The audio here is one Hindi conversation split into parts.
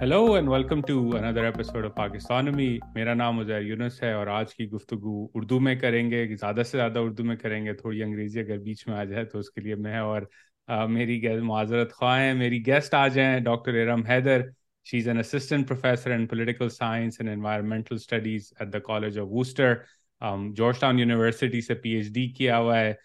Hello and welcome to another episode of पाकिस्तानमी मेरा नाम उजैर यूनस है और आज की गुफ्तगु उर्दू में करेंगे। ज़्यादा से ज़्यादा उर्दू में करेंगे, थोड़ी अंग्रेज़ी अगर बीच में आ जाए तो उसके लिए मैं और मेरी माजरत ख्वाह हैं। मेरी गेस्ट आ जाएँ doctor Iram Haider. She is an assistant professor in political science and environmental studies at the college of Wooster Georgetown university से पी एच डी किया हुआ है।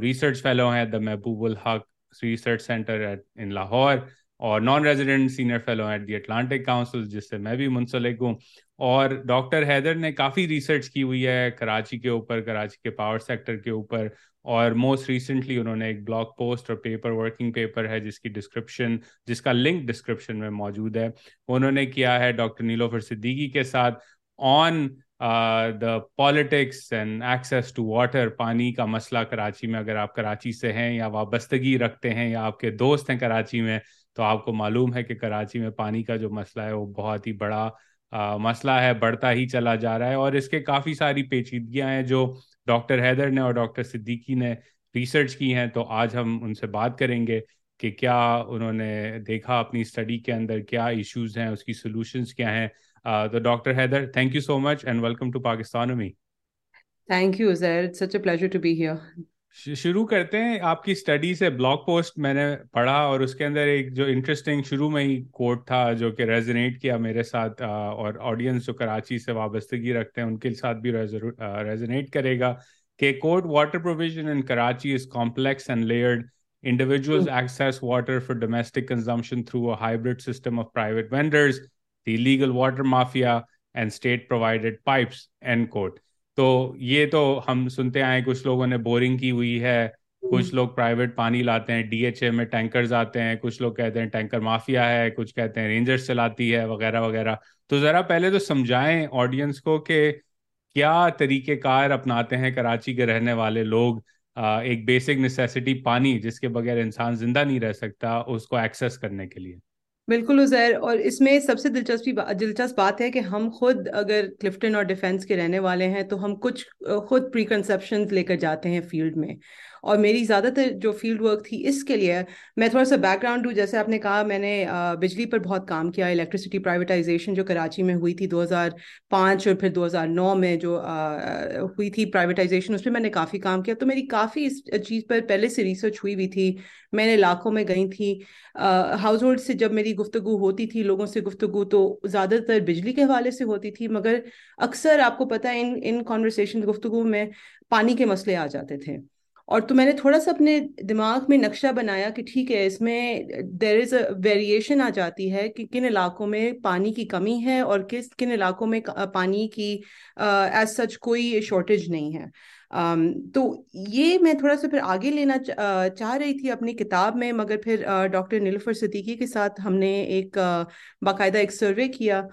रिसर्च फेलो हैं the Mahbubul Haq research centre at in Lahore और non resident senior fellow at the Atlantic Council जिससे मैं भी मुंसलिक हूँ। और डॉक्टर हैदर ने काफ़ी रिसर्च की हुई है कराची के ऊपर, कराची के पावर सेक्टर के ऊपर। और मोस्ट रिसेंटली उन्होंने एक ब्लॉग पोस्ट और पेपर वर्किंग पेपर है जिसकी डिस्क्रिप्शन जिसका लिंक डिस्क्रिप्शन में मौजूद है। उन्होंने किया है डॉक्टर नीलोफर सिद्दीकी के साथ on the politics and access to water पानी का मसला कराची में। अगर आप कराची से हैं या वाबस्तगी रखते हैं या आपके दोस्त हैं कराची में तो आपको मालूम है कि कराची में पानी का जो मसला है वो बहुत ही बड़ा आ, मसला है बढ़ता ही चला जा रहा है और इसके काफ़ी सारी पेचीदगियाँ हैं जो डॉक्टर हैदर ने और डॉक्टर सिद्दीकी ने रिसर्च की हैं। तो आज हम उनसे बात करेंगे कि क्या उन्होंने देखा अपनी स्टडी के अंदर क्या इश्यूज़ हैं उसकी सोल्यूशंस क्या हैं। तो doctor Haider thank you so much and welcome to Pakistan me. Thank you sir. It's such a pleasure to be here. शुरू करते हैं आपकी स्टडी से। ब्लॉग पोस्ट मैंने पढ़ा और उसके अंदर एक जो इंटरेस्टिंग शुरू में ही कोट था जो कि रेजोनेट किया मेरे साथ और ऑडियंस जो कराची से वाबस्तगी रखते हैं उनके साथ भी रेजोनेट करेगा के quote water provision in Karachi is complex and layered individual access water for domestic consumption through a hybrid system of private vendors the illegal water mafia and state provided pipes and quote तो ये तो हम सुनते आए कुछ लोगों ने बोरिंग की हुई है कुछ हम्म। लोग प्राइवेट पानी लाते हैं डीएचए में टैंकर्स आते हैं कुछ लोग कहते हैं टैंकर माफिया है कुछ कहते हैं रेंजर्स चलाती है वगैरह वगैरह। तो जरा पहले तो समझाएँ ऑडियंस को कि क्या तरीकेकार अपनाते हैं कराची के रहने वाले लोग? एक बेसिक नेसेसिटी पानी जिसके बगैर इंसान ज़िंदा नहीं रह सकता उसको एक्सेस करने के लिए। बिल्कुल उजैर और इसमें सबसे दिलचस्पी बा, दिलचस्प बात है कि हम खुद अगर क्लिफ्टन और डिफेंस के रहने वाले हैं तो हम कुछ खुद प्री लेकर जाते हैं फ़ील्ड में। और मेरी ज़्यादातर जो फ़ील्ड वर्क थी इसके लिए, मैं थोड़ा सा बैकग्राउंड दूँ जैसे आपने कहा, मैंने बिजली पर बहुत काम किया। इलेक्ट्रिसिटी प्राइवेटाइजेशन जो कराची में हुई थी 2005 और फिर 2009 में जो हुई थी प्राइवेटाइजेशन उस पर मैंने काफ़ी काम किया। तो मेरी काफ़ी इस चीज़ पर पहले से रिसर्च हुई हुई थी। मैंने इलाकों में गई थी। हाउस होल्ड से जब मेरी गुफ्तु होती थी, लोगों से गुफ्तु तो ज़्यादातर बिजली के हवाले से होती थी, मगर अक्सर आपको पता है इन इन कॉन्वर्सेशन गुफ्तु में पानी के मसले आ जाते थे। और तो मैंने थोड़ा सा अपने दिमाग में नक्शा बनाया कि ठीक है इसमें देर इज़ अ वेरिएशन आ जाती है कि किन इलाकों में पानी की कमी है और किस किन इलाकों में पानी की एज सच कोई शॉर्टेज नहीं है। um, तो ये मैं थोड़ा सा फिर आगे लेना चाह रही थी अपनी किताब में मगर फिर डॉक्टर नीलफर सिद्दीकी के साथ हमने एक बाकायदा एक सर्वे किया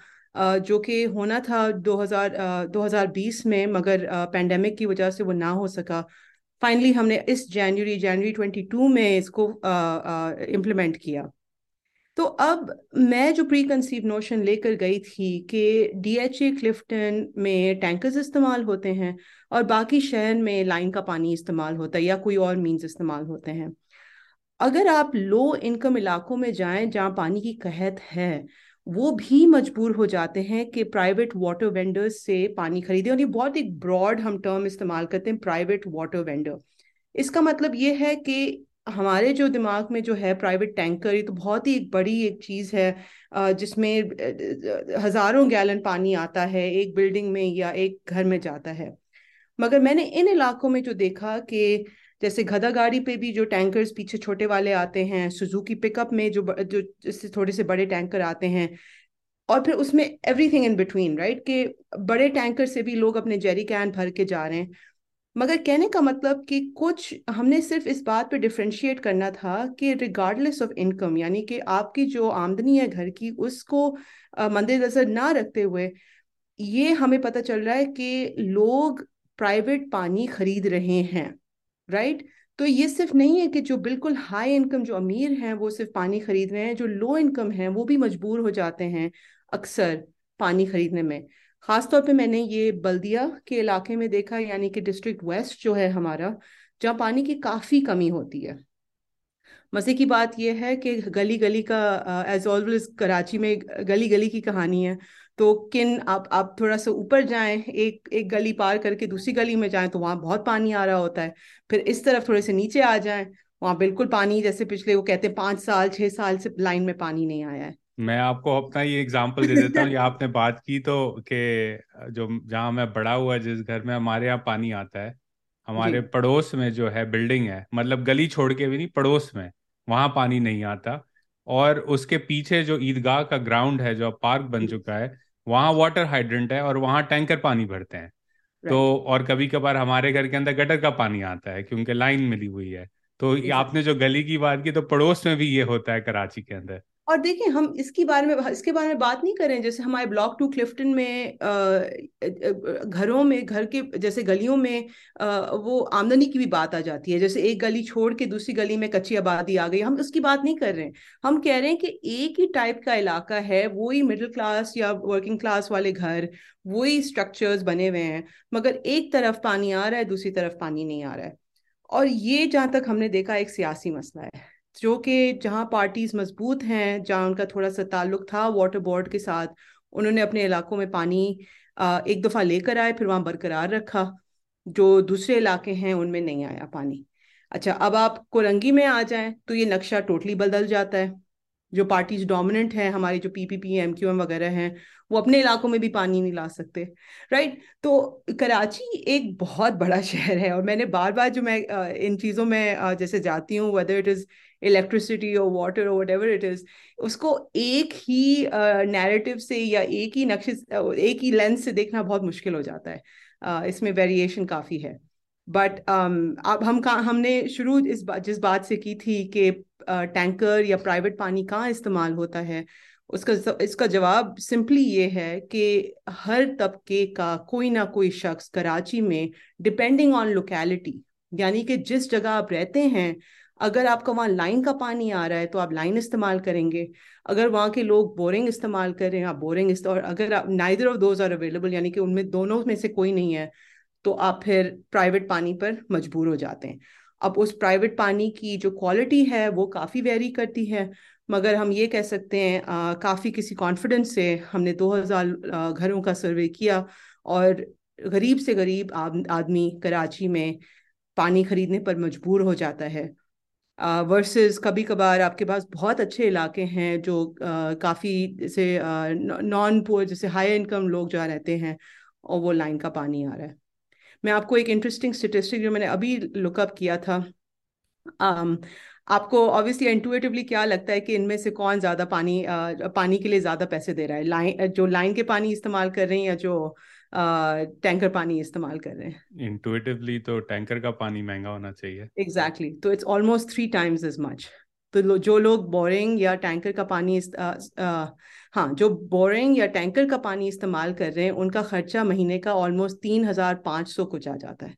जो कि होना था 2000 2020 में मगर पेंडेमिक की वजह से वो ना हो सका। फाइनली हमने इस जनवरी जनवरी 22 में इसको इम्प्लीमेंट किया। तो अब मैं जो प्री कंसीव नोशन लेकर गई थी कि डीएचए क्लिफ्टन में टैंकर्स इस्तेमाल होते हैं और बाकी शहर में लाइन का पानी इस्तेमाल होता है या कोई और मीन्स इस्तेमाल होते हैं। अगर आप लो इनकम इलाकों में जाएँ जहाँ पानी की कहत है वो भी मजबूर हो जाते हैं कि प्राइवेट वाटर वेंडर्स से पानी खरीदें। और ये बहुत एक ब्रॉड हम टर्म इस्तेमाल करते हैं प्राइवेट वाटर वेंडर इसका मतलब ये है कि हमारे जो दिमाग में जो है प्राइवेट टैंकर ये तो बहुत ही एक बड़ी एक चीज़ है जिसमें हज़ारों गैलन पानी आता है, एक बिल्डिंग में या एक घर में जाता है। मगर मैंने इन इलाकों में जो देखा कि जैसे गधा गाड़ी पे भी जो टैंकर्स पीछे छोटे वाले आते हैं सुजुकी पिकअप में जो जो जैसे थोड़े से बड़े टैंकर आते हैं, और फिर उसमें एवरीथिंग इन बिटवीन राइट कि बड़े टैंकर से भी लोग अपने जेरी कैन भर के जा रहे हैं। मगर कहने का मतलब कि कुछ, हमने सिर्फ़ इस बात पे डिफ्रेंशिएट करना था कि रिगार्डलेस ऑफ़ इनकम यानी कि आपकी जो आमदनी है घर की, उसको मद्देनजर ना रखते हुए, ये हमें पता चल रहा है कि लोग प्राइवेट पानी खरीद रहे हैं। राइट तो ये सिर्फ़ नहीं है कि जो बिल्कुल हाई इनकम जो अमीर हैं, वो सिर्फ़ पानी खरीद रहे हैं, जो लो इनकम हैं, वो भी मजबूर हो जाते हैं अक्सर पानी खरीदने में। खासतौर पे मैंने ये बल्दिया के इलाके में देखा, यानी कि डिस्ट्रिक्ट वेस्ट जो है हमारा, जहाँ पानी की काफ़ी कमी होती है। मज़े की बात यह है कि गली गली का एज ऑलवेज कराची में गली गली की कहानी है। तो किन आप आप थोड़ा सा ऊपर जाएँ एक एक गली पार करके दूसरी गली में जाएँ तो वहाँ बहुत पानी आ रहा होता है। फिर इस तरफ़ थोड़े से नीचे आ जाएँ वहाँ बिल्कुल पानी जैसे पिछले वो कहते हैं पाँच साल छह साल से लाइन में पानी नहीं आया है। मैं आपको अपना ये एग्जांपल दे देता हूँ। आपने बात की तो कि जो जहाँ मैं बड़ा हुआ जिस घर में हमारे यहाँ पानी आता है हमारे पड़ोस में जो है बिल्डिंग है मतलब गली छोड़ के भी नहीं पड़ोस में। वहाँ पानी नहीं आता। और उसके पीछे जो ईदगाह का ग्राउंड है जो पार्क बन चुका है वहाँ वाटर हाइड्रेंट है और वहाँ टैंकर पानी भरते हैं। तो और कभी कभार हमारे घर के अंदर गटर का पानी आता है क्योंकि लाइन मिली हुई है। तो आपने जो गली की बात की तो पड़ोस में भी ये होता है कराची के अंदर। और देखिए, हम इसके बारे में, इसके बारे में बात नहीं करें। जैसे हमारे ब्लॉक टू क्लिफ्टन में घरों में, घर के जैसे गलियों में वो आमदनी की भी बात आ जाती है। जैसे एक गली छोड़ के दूसरी गली में कच्ची आबादी आ गई। हम उसकी बात नहीं कर रहे हैं। हम कह रहे हैं कि एक ही टाइप का इलाका है, वही मिडिल क्लास या वर्किंग क्लास वाले घर, वही स्ट्रक्चर्स बने हुए हैं। मगर एक तरफ़ पानी आ रहा है, दूसरी तरफ़ पानी नहीं आ रहा है। और ये जहाँ तक हमने देखा, एक सियासी मसला है। जो कि जहाँ पार्टीज़ मज़बूत हैं, जहाँ उनका थोड़ा सा ताल्लुक था वाटर बोर्ड के साथ, उन्होंने अपने इलाकों में पानी एक दफ़ा लेकर आए, फिर वहाँ बरकरार रखा। जो दूसरे इलाके हैं, उनमें नहीं आया पानी। अच्छा अब आप कोरंगी में आ जाएँ तो ये नक्शा टोटली बदल जाता है। जो पार्टीज़ डोमिनेंट हैं, हमारी जो पीपीपी एम क्यू एम वगैरह हैं वो अपने इलाकों में भी पानी नहीं ला सकते राइट तो कराची एक बहुत बड़ा शहर है और मैंने बार बार जो मैं इन चीज़ों में जैसे जाती हूँ वेदर इट इज़ इलेक्ट्रिसिटी और वाटर और वट एवर इट इज़ उसको एक ही नैरेटिव से या एक ही नक्शे एक ही लेंस से देखना बहुत मुश्किल हो जाता है। इसमें वेरिएशन काफ़ी है। बट um, अब हम कहा हमने शुरू इस बा, जिस बात से की थी कि टैंकर या प्राइवेट पानी कहाँ इस्तेमाल होता है उसका इसका जवाब सिंपली ये है कि हर तबके का कोई ना कोई शख्स कराची में डिपेंडिंग ऑन लोकेलिटी यानी कि जिस जगह आप रहते हैं, अगर आपका वहाँ लाइन का पानी आ रहा है तो आप लाइन इस्तेमाल करेंगे। अगर वहाँ के लोग बोरिंग इस्तेमाल कर रहे हैं, आप बोरिंग और अगर आप neither of those are available यानी कि उनमें, दोनों में से कोई नहीं है तो आप फिर प्राइवेट पानी पर मजबूर हो जाते हैं। अब उस प्राइवेट पानी की जो क्वालिटी है, वो काफ़ी वेरी करती है। मगर हम ये कह सकते हैं काफ़ी किसी कॉन्फिडेंस से हमने 2000 घरों का सर्वे किया और गरीब से गरीब आदमी कराची में पानी खरीदने पर मजबूर हो जाता है। वर्सेस कभी कभार आपके पास बहुत अच्छे इलाके हैं जो काफ़ी जैसे नॉन पुअर जैसे हाई इनकम लोग जहाँ रहते हैं और वो लाइन का पानी आ रहा है। मैं आपको एक इंटरेस्टिंग स्टेटिस्टिक जो मैंने अभी लुकअप किया था um, आपको ऑब्वियसली इंटुएटिवली क्या लगता है कि इनमें से कौन ज़्यादा पानी uh, पानी के लिए ज़्यादा पैसे दे रहा है? लाइन जो लाइन के पानी इस्तेमाल कर रहे हैं या जो टैंकर पानी इस्तेमाल कर रहे हैं? इंटुइटिवली तो टैंकर का पानी महँगा होना चाहिए। Exactly exactly. तो it's almost three times as much तो लो, जो लोग बोरिंग या टैंकर का पानी इस, आ, आ, हाँ जो बोरिंग या टैंकर का पानी इस्तेमाल कर रहे हैं उनका खर्चा महीने का ऑलमोस्ट तीन हज़ार पाँच सौ कुछ आ जाता है।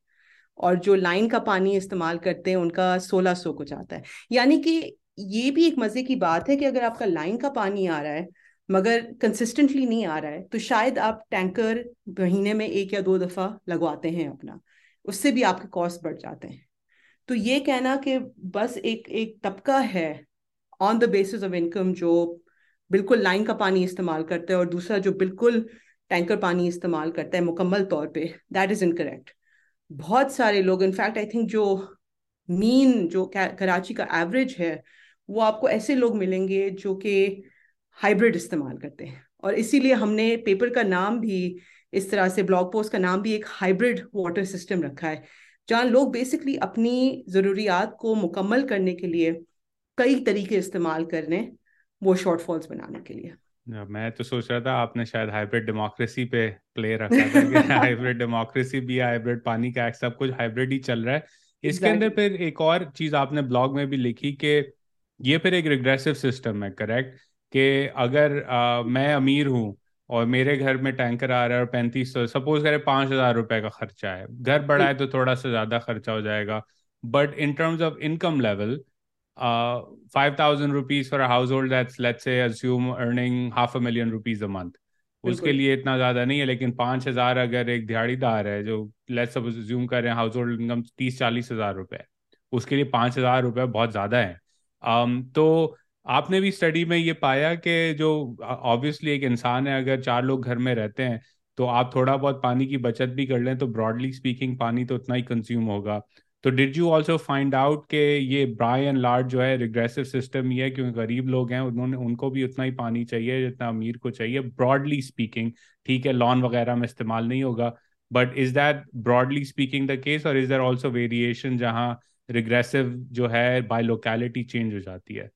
और जो लाइन का पानी इस्तेमाल करते हैं, उनका सोलह सौ कुछ आता है। यानी कि ये भी एक मज़े की बात है कि अगर आपका लाइन का पानी आ रहा है, मगर कंसिस्टेंटली नहीं आ रहा है तो शायद आप टैंकर महीने में एक या दो दफ़ा लगवाते हैं अपना। उससे भी आपके कॉस्ट बढ़ जाते हैं। तो ये कहना कि बस एक एक तबका है on the basis of income जो बिल्कुल लाइन का पानी इस्तेमाल करता है और दूसरा जो बिल्कुल टैंकर पानी इस्तेमाल करता है मुकम्मल तौर पे दैट इज़ इनकरेक्ट बहुत सारे लोग इनफैक्ट आई थिंक जो मीन जो कराची का एवरेज है, वो आपको ऐसे लोग मिलेंगे जो कि हाइब्रिड इस्तेमाल करते हैं। और इसीलिए हमने पेपर का नाम भी, इस तरह से ब्लॉग पोस्ट का नाम भी एक हाइब्रिड वाटर सिस्टम रखा है, जहाँ लोग बेसिकली अपनी ज़रूरियात को मुकम्मल करने के लिए कई तरीके इस्तेमाल कर रहे हैं, वो शॉर्टफॉल्स बनाने के लिए। मैं तो सोच रहा था आपने शायद हाइब्रिड डेमोक्रेसी पे प्ले रखा था हाइब्रिड डेमोक्रेसी भी हाइब्रिड पानी का सब कुछ हाइब्रिड ही चल रहा है। इसके अंदर फिर एक और चीज़ आपने ब्लॉग में भी लिखी कि ये फिर एक रिग्रेसिव सिस्टम है करेक्ट कि अगर आ, मैं अमीर हूँ और मेरे घर में टैंकर आ रहा है और पैंतीस सौ सपोज़ करें पाँच हज़ार रुपए का खर्चा है। घर बड़ा है तो थोड़ा सा ज़्यादा खर्चा हो जाएगा। But in terms of income level five thousand rupees for household that's let's say assume earning half a million rupees a month उसके लिए इतना ज़्यादा नहीं है लेकिन पाँच हज़ार अगर एक दिहाड़ीदार है जो लेट्स सपोज़ अज्यूम कर रहे हैं हाउस होल्ड इनकम तीस चालीस हज़ार रुपए उसके लिए पाँच हज़ार रुपए बहुत ज़्यादा है। um, तो आपने भी स्टडी में ये पाया कि जो ऑब्वियसली एक इंसान है अगर चार लोग घर में रहते हैं तो आप थोड़ा बहुत पानी की बचत भी कर लें तो ब्रॉडली स्पीकिंग पानी तो उतना ही कंज्यूम होगा। तो did you also find out कि ये ब्राई एंड लार्ज जो है रिग्रेसिव सिस्टम ही है, क्योंकि गरीब लोग हैं, उन्होंने, उनको भी उतना ही पानी चाहिए, जितना अमीर को चाहिए। ब्रॉडली स्पीकिंग ठीक है लॉन वगैरह में इस्तेमाल नहीं होगा but is that broadly speaking the case और इज़ देर ऑल्सो वेरिएशन जहाँ रिग्रेसिव जो है बाय लोकेलिटी चेंज हो जाती है?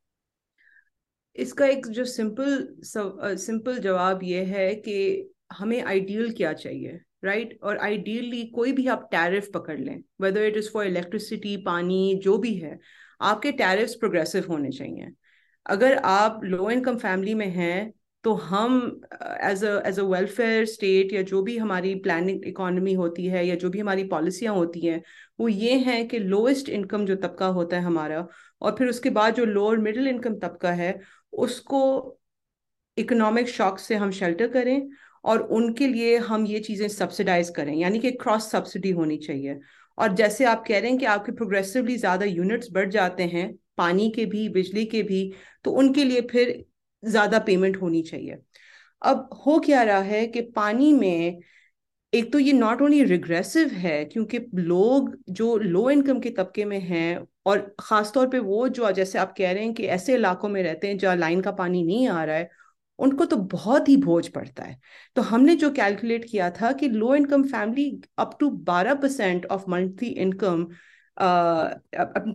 इसका एक जो सिंपल सिंपल जवाब ये है कि हमें आइडियल क्या चाहिए? राइट? और आइडियली कोई भी आप टैरिफ पकड़ लें whether it is for electricity पानी, जो भी है, आपके टैरिफ्स प्रोग्रेसिव होने चाहिए अगर आप लो इनकम फैमिली में हैं तो हम as a as a welfare state या जो भी हमारी प्लानिंग इकोनॉमी होती है या जो भी हमारी पॉलिसियाँ होती हैं, वो ये हैं कि लोएस्ट इनकम जो तबका होता है हमारा और फिर उसके बाद जो लोअर मिडिल इनकम तबका है, उसको इकोनॉमिक शॉक से हम शेल्टर करें और उनके लिए हम ये चीज़ें सब्सिडाइज करें, यानी कि क्रॉस सब्सिडी होनी चाहिए। और जैसे आप कह रहे हैं कि आपके प्रोग्रेसिवली ज़्यादा यूनिट्स बढ़ जाते हैं, पानी के भी, बिजली के भी तो उनके लिए फिर ज़्यादा पेमेंट होनी चाहिए। अब हो क्या रहा है कि पानी में एक तो ये नॉट ओनली रिग्रेसिव है, क्योंकि लोग जो लो इनकम के तबके में हैं, और ख़ासतौर पे वो जो जैसे आप कह रहे हैं कि ऐसे इलाकों में रहते हैं जहाँ लाइन का पानी नहीं आ रहा है उनको तो बहुत ही बोझ पड़ता है। तो हमने जो कैलकुलेट किया था कि low income family up to बारह परसेंट ऑफ़ मंथली इनकम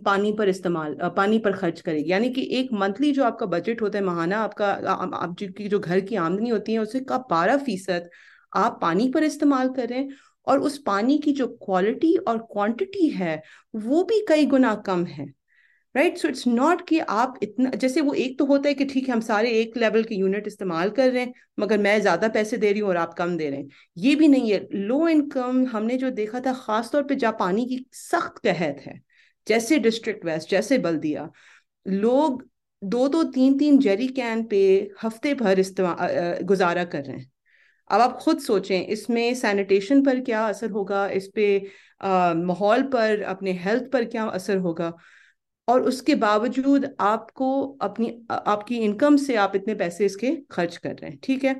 पानी पर इस्तेमाल पानी पर खर्च करेगी। यानी कि एक मंथली जो आपका बजट होता है महाना, आपका आप की, जो घर की आमदनी होती है, उससे का बारह फ़ीसद आप पानी पर इस्तेमाल करें और उस पानी की जो क्वालिटी और क्वांटिटी है, वो भी कई गुना कम है। राइट सो इट्स नॉट कि आप इतना, जैसे वो एक तो होता है कि ठीक है, हम सारे एक लेवल के यूनिट इस्तेमाल कर रहे हैं, मगर मैं ज़्यादा पैसे दे रही हूँ और आप कम दे रहे हैं। ये भी नहीं है। लो इनकम हमने जो देखा था, ख़ासतौर पे जहाँ पानी की सख्त कहत है, जैसे डिस्ट्रिक्ट वेस्ट जैसे बल्दिया, लोग दो दो तीन तीन जेरी कैन पे हफ़्ते भर इस्तेमाल गुजारा कर रहे हैं। अब आप खुद सोचें, इसमें सैनिटेशन पर क्या असर होगा? इस पे माहौल पर, अपने हेल्थ पर क्या असर होगा? और उसके बावजूद आपको अपनी आपकी इनकम से आप इतने पैसे इसके खर्च कर रहे हैं, ठीक है?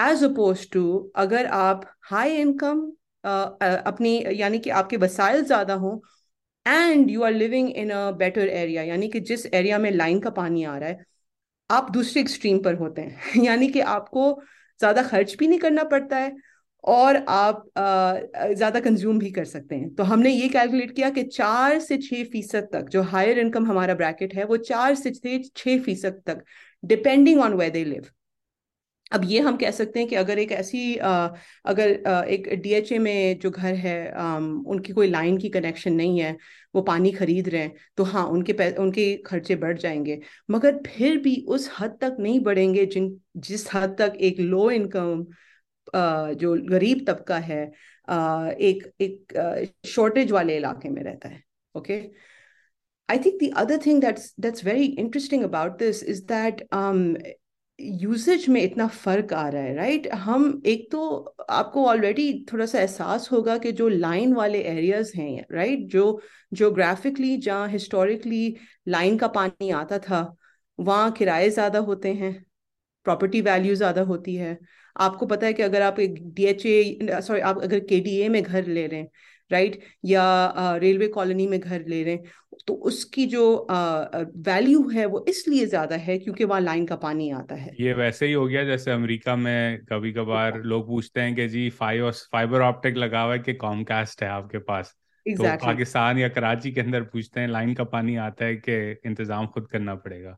एज अपोज टू अगर आप हाई इनकम अपनी, यानी कि आपके वसाइल ज़्यादा हों and you are living in a better area यानी कि जिस एरिया में लाइन का पानी आ रहा है, आप दूसरे एक्सट्रीम पर होते हैं। यानी कि आपको ज़्यादा खर्च भी नहीं करना पड़ता है और आप ज़्यादा कंज्यूम भी कर सकते हैं। तो हमने ये कैलकुलेट किया कि चार से छः फ़ीसद तक जो हायर इनकम हमारा ब्रैकेट है, वो चार से छः फ़ीसद तक depending on way they live अब ये हम कह सकते हैं कि अगर एक ऐसी अगर एक डीएचए में जो घर है उनकी कोई लाइन की कनेक्शन नहीं है, वो पानी खरीद रहे हैं तो हाँ उनके उनके खर्चे बढ़ जाएँगे। मगर फिर भी उस हद तक नहीं बढ़ेंगे जिन, जिस हद तक एक लो इनकम जो गरीब तबका है एक एक शॉर्टेज वाले इलाके में रहता है okay I think the other thing that's that's very interesting about this is that usage में इतना फ़र्क आ रहा है राइट right? हम एक तो आपको ऑलरेडी थोड़ा सा एहसास होगा कि जो लाइन वाले एरियाज़ हैं राइट right? जो जोग्राफिकली जहाँ हिस्टोरिकली लाइन का पानी आता था, वहाँ किराए ज़्यादा होते हैं प्रॉपर्टी वैल्यू ज़्यादा होती है आपको पता है कि अगर आप एक डीएचए सॉरी आप अगर केडीए में घर ले रहे हैं राइट या रेलवे कॉलोनी में घर ले रहे हैं तो उसकी जो वैल्यू है वो इसलिए ज़्यादा है क्योंकि वहाँ लाइन का पानी आता है। ये वैसे ही हो गया जैसे अमेरिका में कभी कभार लोग पूछते हैं कि जी फाइव फाइबर ऑप्टिक लगा हुआ है कि कॉमकास्ट है आपके पास। exactly. तो पाकिस्तान या कराची के अंदर पूछते हैं लाइन का पानी आता है कि इंतज़ाम खुद करना पड़ेगा।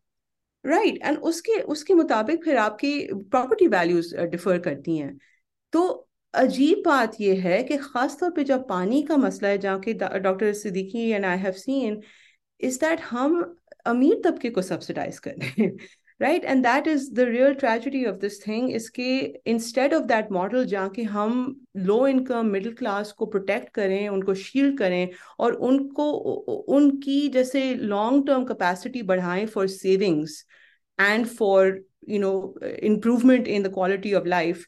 Right right. एंड उसके उसके मुताबिक फिर आपकी प्रॉपर्टी वैल्यूज़ डिफर करती हैं। तो अजीब बात यह है कि ख़ास तौर पे जब पानी का मसला है, जहाँ के doctor Siddiqui and I have seen is that हम अमीर तबके को सब्सिडाइज कर रहे हैं। Right and that is the real tragedy of this thing इसके इंस्टेड ऑफ़ दैट मॉडल जहाँ के हम लो इनकम मिडिल क्लास को प्रोटेक्ट करें, उनको शील्ड करें और उनको उनकी जैसे लॉन्ग टर्म कैपेसिटी बढ़ाएँ for savings And for you know improvement in the quality of life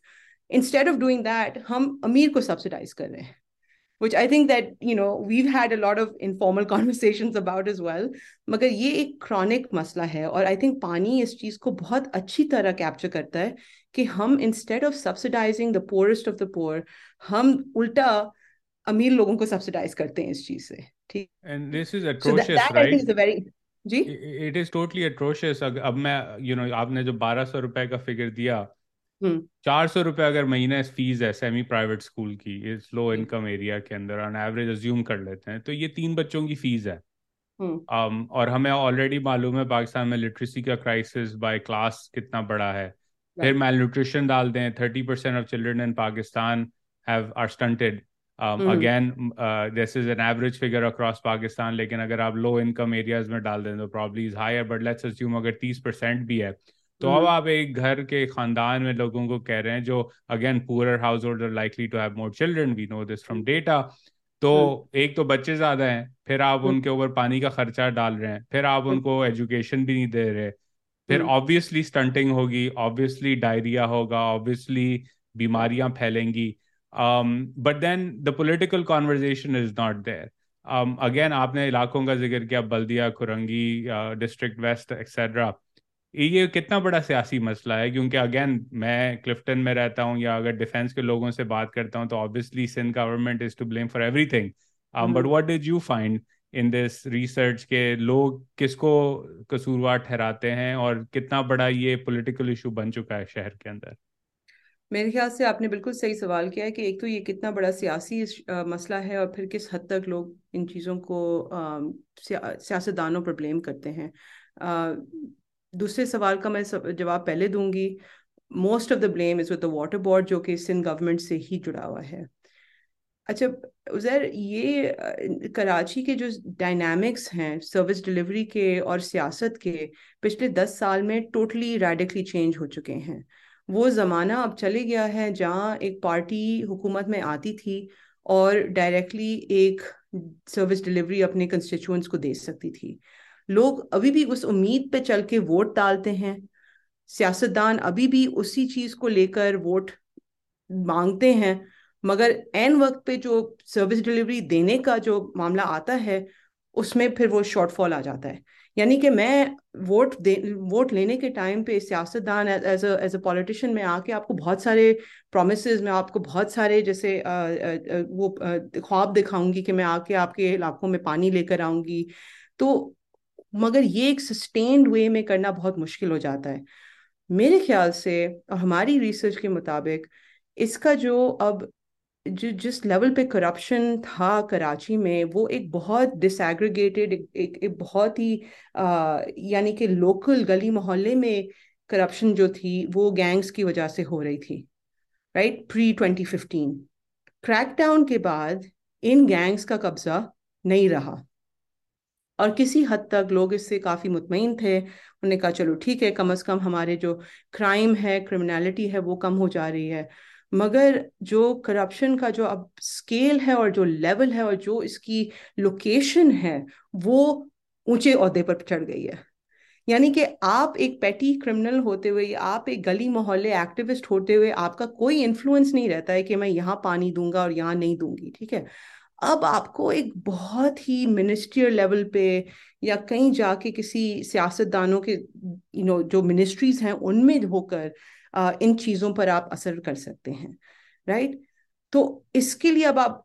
instead of doing that हम अमीर को सब्सिडाइज कर रहे हैं which I think that you know we've had a lot of informal conversations about as well मगर ये एक chronic मसला है और I think पानी इस चीज को बहुत अच्छी तरह कैप्चर करता है कि हम instead of subsidizing the poorest of the poor हम उल्टा अमीर लोगों को सब्सिडाइज करते हैं इस चीज से ठीक and this is atrocious so that, that right? Ji? It is totally atrocious अब मैं यू you नो know, आपने जो बारह सौ रुपए का फिगर दिया हम्म। चार सौ रुपए अगर महीने फ़ीस है सेमी प्राइवेट स्कूल की इस लो इनकम एरिया के अंदर ऑन एवरेज अज्यूम कर लेते हैं तो ये तीन बच्चों की फ़ीस है। um, और हमें ऑलरेडी मालूम है पाकिस्तान में लिटरेसी का क्राइसिस बाय क्लास कितना बड़ा है। फिर मेल न्यूट्रिशन डाल दें thirty percent of children in Pakistan have are stunted again this is an average figure across Pakistan लेकिन अगर आप लो इनकम एरियाज़ में डाल दें तो probably is higher but let's assume अगर तीस परसेंट भी है तो अब आप एक घर के खानदान में लोगों को कह रहे हैं जो again poor household likely to have more children we know this from data तो एक तो बच्चे ज़्यादा हैं फिर आप उनके ऊपर पानी का खर्चा डाल रहे हैं फिर आप उनको एजुकेशन भी नहीं दे रहे फिर ऑब्वियसली स्टंटिंग होगी ऑब्वियसली डायरिया होगा ऑब्वियसली बीमारियाँ फैलेंगी but then the political conversation is not there again आपने इलाकों का ज़िक्र किया Baldia Korangi district west etcetera ये कितना बड़ा सियासी मसला है क्योंकि अगेन मैं क्लिफ्टन में रहता हूँ या अगर डिफेंस के लोगों से बात करता हूँ तो obviously Sindh government is to blame for everything but what did you find in this research के लोग किसको कसूरवार ठहराते हैं और कितना बड़ा ये पॉलिटिकल इशू बन चुका है शहर के अंदर? मेरे ख्याल से आपने बिल्कुल सही सवाल किया है कि एक तो ये कितना बड़ा सियासी मसला है और फिर किस हद तक लोग इन चीज़ों को सियासतदानों पर ब्लेम करते हैं। दूसरे सवाल का मैं जवाब पहले दूँगी। Most of the blame is with the water board, जो कि सिंध गवर्नमेंट से ही जुड़ा हुआ है। अच्छा उजैर ये कराची के जो डायनामिक्स हैं, सर्विस डिलीवरी के और सियासत के, पिछले दस साल में टोटली रेडिकली चेंज हो चुके हैं। वो ज़माना अब चले गया है जहाँ एक पार्टी हुकूमत में आती थी और डायरेक्टली एक सर्विस डिलीवरी अपने कंस्टिट्यूंट्स को दे सकती थी। लोग अभी भी उस उम्मीद पे चल के वोट डालते हैं। सियासतदान अभी भी उसी चीज़ को लेकर वोट मांगते हैं, मगर एन वक्त पे जो सर्विस डिलीवरी देने का जो मामला आता है, उसमें फिर वो शॉर्टफॉल आ जाता है। यानी कि मैं वोट दे वोट लेने के टाइम पे सियासतदान एज एज अ पॉलिटिशियन में आके आपको बहुत सारे प्रोमिस में आपको बहुत सारे जैसे आ, आ, वो ख्वाब दिखाऊँगी कि मैं आके आपके इलाकों में पानी लेकर आऊँगी। तो मगर ये एक सस्टेन्ड वे में करना बहुत मुश्किल हो जाता है। मेरे ख्याल से और हमारी रिसर्च के मुताबिक इसका जो अब जो जिस लेवल पे करप्शन था कराची में वो एक बहुत डिसएग्रीगेटेड एक, एक, बहुत ही यानी कि लोकल गली मोहल्ले में करप्शन जो थी वो गैंग्स की वजह से हो रही थी राइट प्री 2015 क्रैकडाउन के बाद इन गैंग्स का कब्जा नहीं रहा। और किसी हद तक लोग इससे काफ़ी मुतमिन थे। उन्होंने कहा चलो ठीक है कम अज़ कम हमारे जो क्राइम है क्रिमिनलिटी है वो कम हो जा रही है। मगर जो करप्शन का जो अब स्केल है और जो लेवल है और जो इसकी लोकेशन है, वो ऊँचे अहदे पर चढ़ गई है। यानी कि आप एक पेटी क्रिमिनल होते हुए, आप एक गली मोहल्ले एक्टिविस्ट होते हुए, आपका कोई इन्फ्लुएंस नहीं रहता है कि मैं यहाँ पानी दूँगा और यहाँ नहीं दूँगी, ठीक है? अब आपको एक बहुत ही मिनिस्ट्रियल लेवल पे या कहीं जाके किसी सियासतदानों के यू नो जो मिनिस्ट्रीज हैं, उनमें होकर इन चीज़ों पर आप असर कर सकते हैं राइट तो इसके लिए अब आप